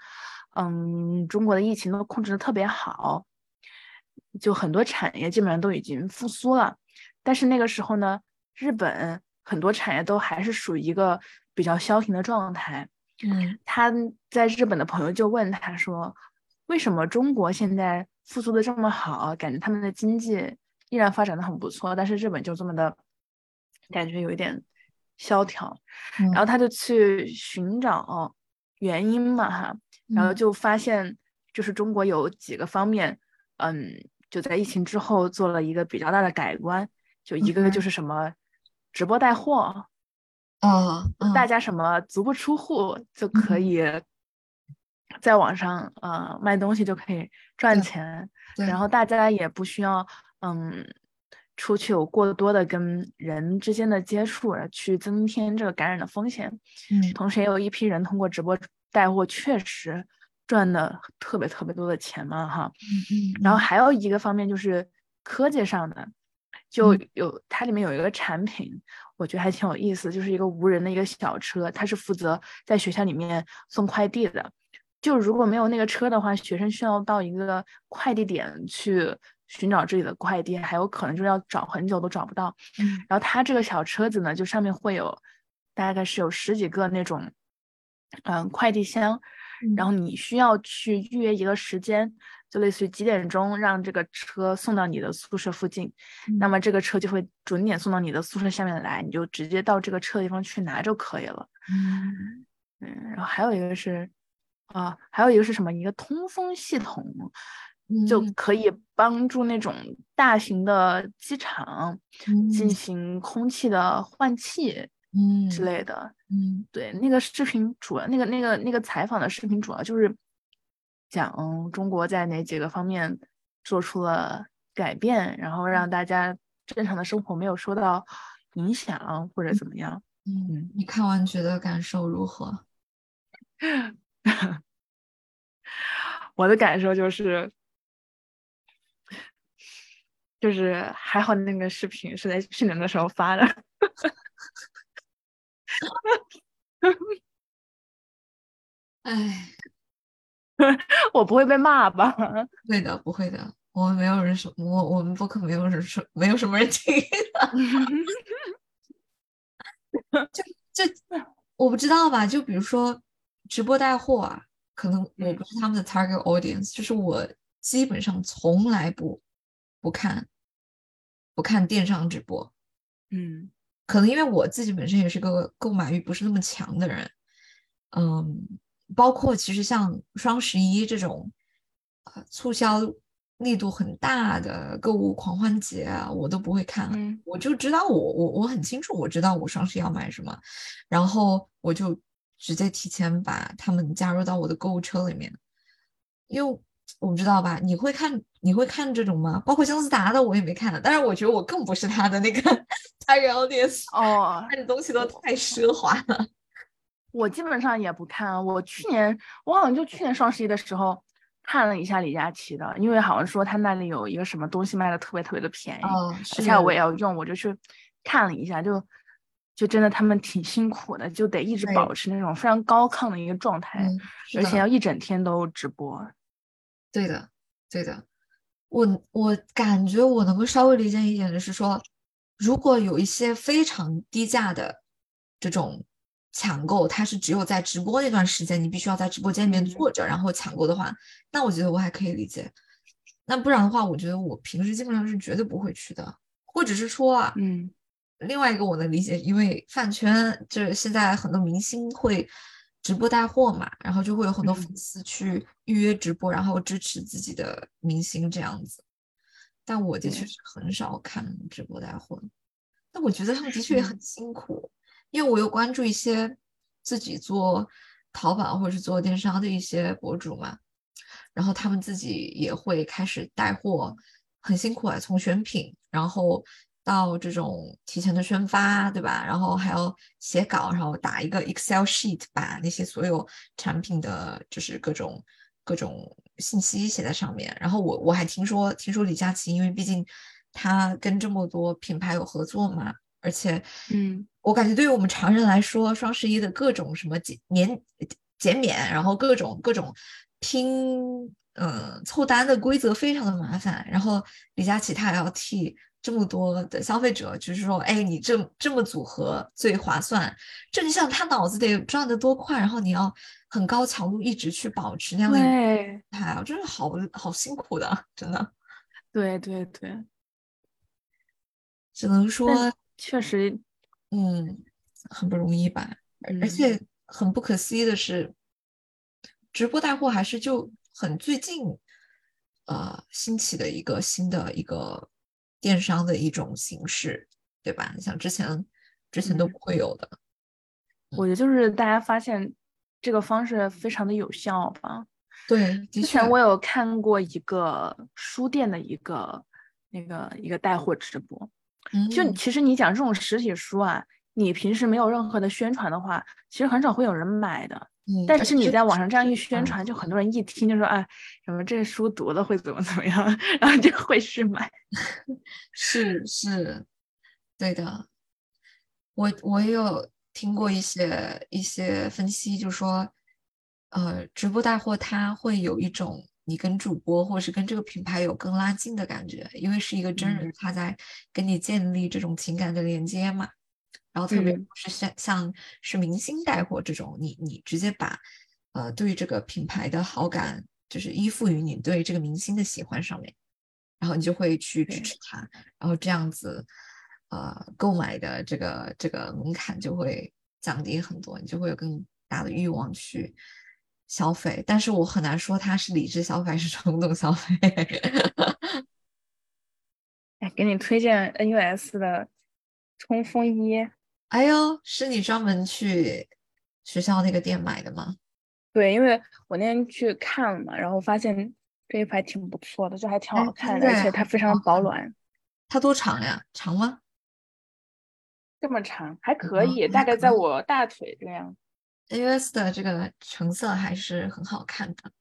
嗯，中国的疫情都控制的特别好，就很多产业基本上都已经复苏了。但是那个时候呢，日本很多产业都还是属于一个比较消停的状态。嗯他在日本的朋友就问他说：“为什么中国现在复苏的这么好，感觉他们的经济依然发展的很不错，但是日本就这么的感觉有一点萧条？”然后他就去寻找原因嘛，哈，然后嗯就发现就是中国有几个方面，嗯，就在疫情之后做了一个比较大的改观，就一个嗯就是什么直播带货。哦，嗯大家什么足不出户就可嗯以在网上呃卖东西就可以赚钱，然后大家也不需要嗯出去有过多的跟人之间的接触，而去增添这个感染的风险。嗯同时也有一批人通过直播带货确实赚的特别特别多的钱嘛哈。嗯嗯然后还有一个方面就是科技上的，就嗯有它里面有一个产品，我觉得还挺有意思，就是一个无人的一个小车，它是负责在学校里面送快递的。就如果没有那个车的话，学生需要到一个快递点去寻找自己的快递，还有可能就是要找很久都找不到。嗯。然后它这个小车子呢，就上面会有大概是有十几个那种嗯快递箱，然后你需要去预约一个时间，就类似于几点钟让这个车送到你的宿舍附近，那么这个车就会准点送到你的宿舍下面来，你就直接到这个车的地方去拿就可以了。嗯。嗯，然后还有一个是啊，还有一个是什么？一个通风系统，就嗯可以帮助那种大型的机场进嗯行空气的换气嗯之类的。嗯对，那个视频主要那个那个那个采访的视频主要就是讲中国在哪几个方面做出了改变，然后让大家正常的生活没有受到影响或者怎么样。嗯，你看完觉得感受如何？我的感受就是，就是还好那个视频是在去年的时候发的。哎，我不会被骂吧？不会的，不会的，我们没有人说，我我们播客没有人说，没有什么人听的。这我不知道吧？就比如说直播带货啊，可能我嗯。不是他们的 target audience，就是我基本上从来不不看不看电商直播，嗯。可能因为我自己本身也是个购买欲不是那么强的人，嗯，包括其实像双十一这种，呃，促销力度很大的购物狂欢节啊，我都不会看，嗯。我就知道我我我很清楚，我知道我双十一要买什么，然后我就直接提前把他们加入到我的购物车里面，因为我不知道吧，你会看你会看这种吗？包括姜思达的我也没看，但是我觉得我更不是他的那个 target audience，哦，看的东西都太奢华了。我基本上也不看啊。我去年我好像就去年双十一的时候看了一下李佳琦的，因为好像说他那里有一个什么东西卖的特别特别的便宜，哦，而是且我也要用，我就去看了一下，就就真的他们挺辛苦的，就得一直保持那种非常高亢的一个状态，嗯，而且要一整天都直播。对的，对的。我我感觉我能够稍微理解一点的是说，如果有一些非常低价的这种抢购，它是只有在直播那段时间，你必须要在直播间里面嗯坐着，然后抢购的话，那我觉得我还可以理解。那不然的话，我觉得我平时基本上是绝对不会去的，或者是说啊，嗯另外一个我能理解，因为饭圈就是现在很多明星会直播带货嘛，然后就会有很多粉嗯。丝去预约直播，然后支持自己的明星这样子。但我的确是很少看直播带货，但我觉得他们的确也很辛苦，因为我有关注一些自己做淘宝或者是做电商的一些博主嘛，然后他们自己也会开始带货，很辛苦啊，从选品，然后到这种提前的宣发，对吧？然后还要写稿，然后打一个 Excel sheet，把那些所有产品的就是各种各种信息写在上面。然后我我还听说，听说李佳琦，因为毕竟他跟这么多品牌有合作嘛，而且嗯我感觉对于我们常人来说，双十一的各种什么减年减免，然后各种各种拼呃凑单的规则非常的麻烦。然后李佳琦他还要替这么多的消费者，就是说，哎，你这这么组合最划算，这你想他脑子得转得多快，然后你要很高强度一直去保持那样的状态啊，真是好好辛苦的，真的，对对对，只能说。确实，嗯，很不容易吧？而且很不可思议的是，直播带货还是就很最近呃兴起的一个新的一个电商的一种形式，对吧？你像之前之前都嗯不会有的，我觉得就是大家发现这个方式非常的有效吧。对，之前，我有看过一个书店的一个那个一个带货直播，就嗯其实你讲这种实体书啊，你平时没有任何的宣传的话，其实很少会有人买的。嗯，但是你在网上这样一嗯宣传，就很多人一听就说，哎，什么这书读了会怎么怎么样，然后就会去买。是是，对的。我我也有听过一些一些分析，就说，呃，直播带货它会有一种你跟主播或是跟这个品牌有更拉近的感觉，因为是一个真人嗯他在跟你建立这种情感的连接嘛。然后特别嗯是像像是明星带货这种，你你直接把呃对这个品牌的好感，就是依附于你对这个明星的喜欢上面。然后你就会去支持他，然后这样子，呃，购买的这个这个门槛就会降低很多，你就会有更大的欲望去消费。但是我很难说它是理智消费还是冲动消费。哎，给你推荐 NUS 的冲锋衣，哎呦，是你专门去学校那个店买的吗？对，因为我那天去看了嘛，然后发现这一排挺不错的，就还挺哎好看的，而且它非常保暖，它多长呀？长吗？这么长还可哦以，还大概在我大腿这样，AUS 的这个成色还是很好看的。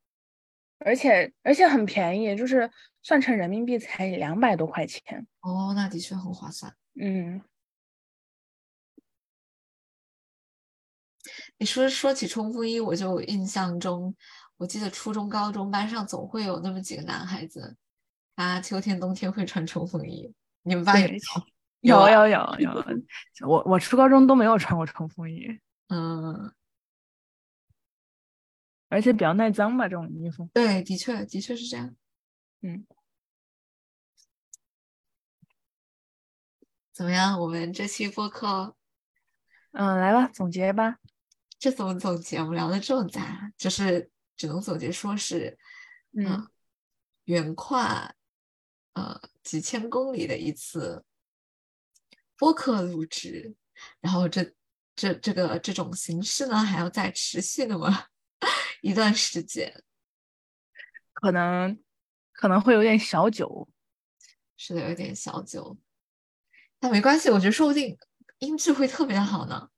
而且而且很便宜，就是算成人民币才两百多块钱。哦，那的确很划算。嗯，你说说起冲锋衣，我就印象中，我记得初中、高中班上总会有那么几个男孩子，他秋天、冬天会穿冲锋衣。你们班有没有？有有啊有有有，我我初高中都没有穿过冲锋衣，嗯，而且比较耐脏吧，这种衣服。对，的确，的确是这样。嗯，怎么样？我们这期播客嗯，来吧，总结吧。这怎么总结？我们聊的这么杂，就是只能总结说是，嗯，远跨呃几千公里的一次播客录制，然后这这这个这种形式呢，还要再持续那么 一段时间。可能可能会有点小久。是的，有点小久，但没关系，我觉得说不定音质会特别好呢。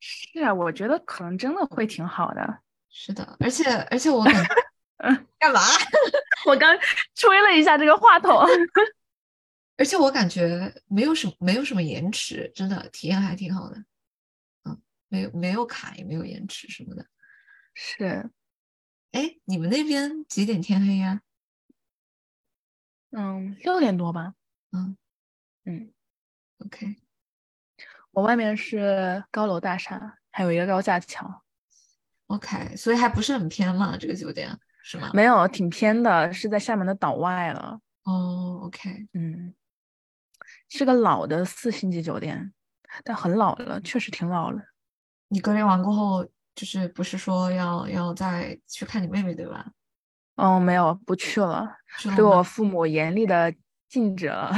是啊，我觉得可能真的会挺好的。是的，而且而且我嗯，干嘛？我刚吹了一下这个话筒。而且我感觉没有什么没有什么延迟，真的体验还挺好的。嗯，没有没有卡，也没有延迟什么的。是，哎，你们那边几点天黑呀？嗯，六点多吧。嗯嗯，，OK，我外面是高楼大厦，还有一个高架桥。OK，所以还不是很偏嘛，这个酒店是吗？没有，挺偏的，是在厦门的岛外了。哦，OK，嗯，是个老的四星级酒店，但很老了，确实挺老了。你隔离完过后，就是不是说要要再去看你妹妹对吧？哦，没有，不去了，是吗被我父母严厉的禁止了。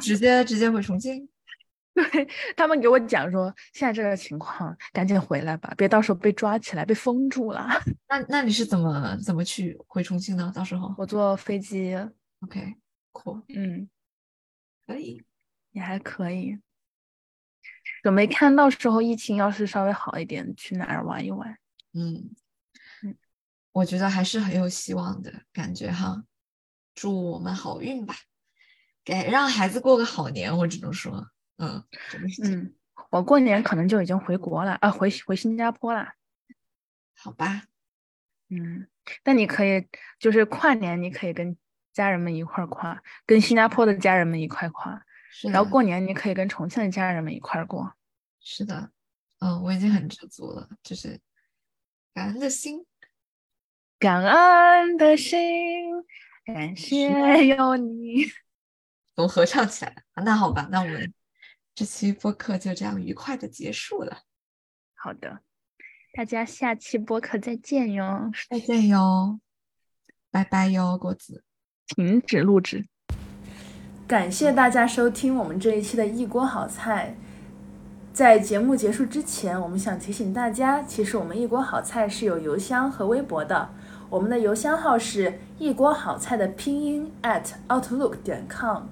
直接直接回重庆。对他们给我讲说，现在这个情况，赶紧回来吧，别到时候被抓起来被封住了。那那你是怎么怎么去回重庆呢？到时候我坐飞机，OK，酷，嗯，可以。也还可以。准备看到时候疫情要是稍微好一点，去哪儿玩一玩。嗯嗯，我觉得还是很有希望的感觉哈。祝我们好运吧，给让孩子过个好年，我只能说，嗯，我过年可能就已经回国了啊，回回新加坡了。好吧，嗯，那你可以就是跨年，你可以跟家人们一块儿跨，跟新加坡的家人们一块跨，是，然后过年你可以跟重庆的家人们一块儿过。是的，嗯，我已经很知足了，就是感恩的心，感恩的心，感谢有你。都合唱起来了。啊那好吧，那我们这期播客就这样愉快的结束了，好的，大家下期播客再见哟。再见哟，拜拜哟，果子。停止录制。感谢大家收听我们这一期的一锅好菜。在节目结束之前，我们想提醒大家，其实我们一锅好菜是有邮箱和微博的。我们的邮箱号是一锅好菜的拼音 at outlook 点 com。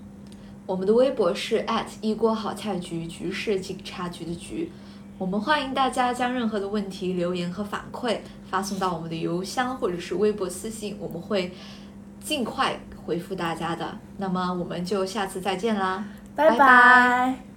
我们的微博是一锅好菜局，局是警察局的局。我们欢迎大家将任何的问题、留言和反馈发送到我们的邮箱或者是微博私信，我们会尽快回复大家的。那么我们就下次再见啦，拜拜拜拜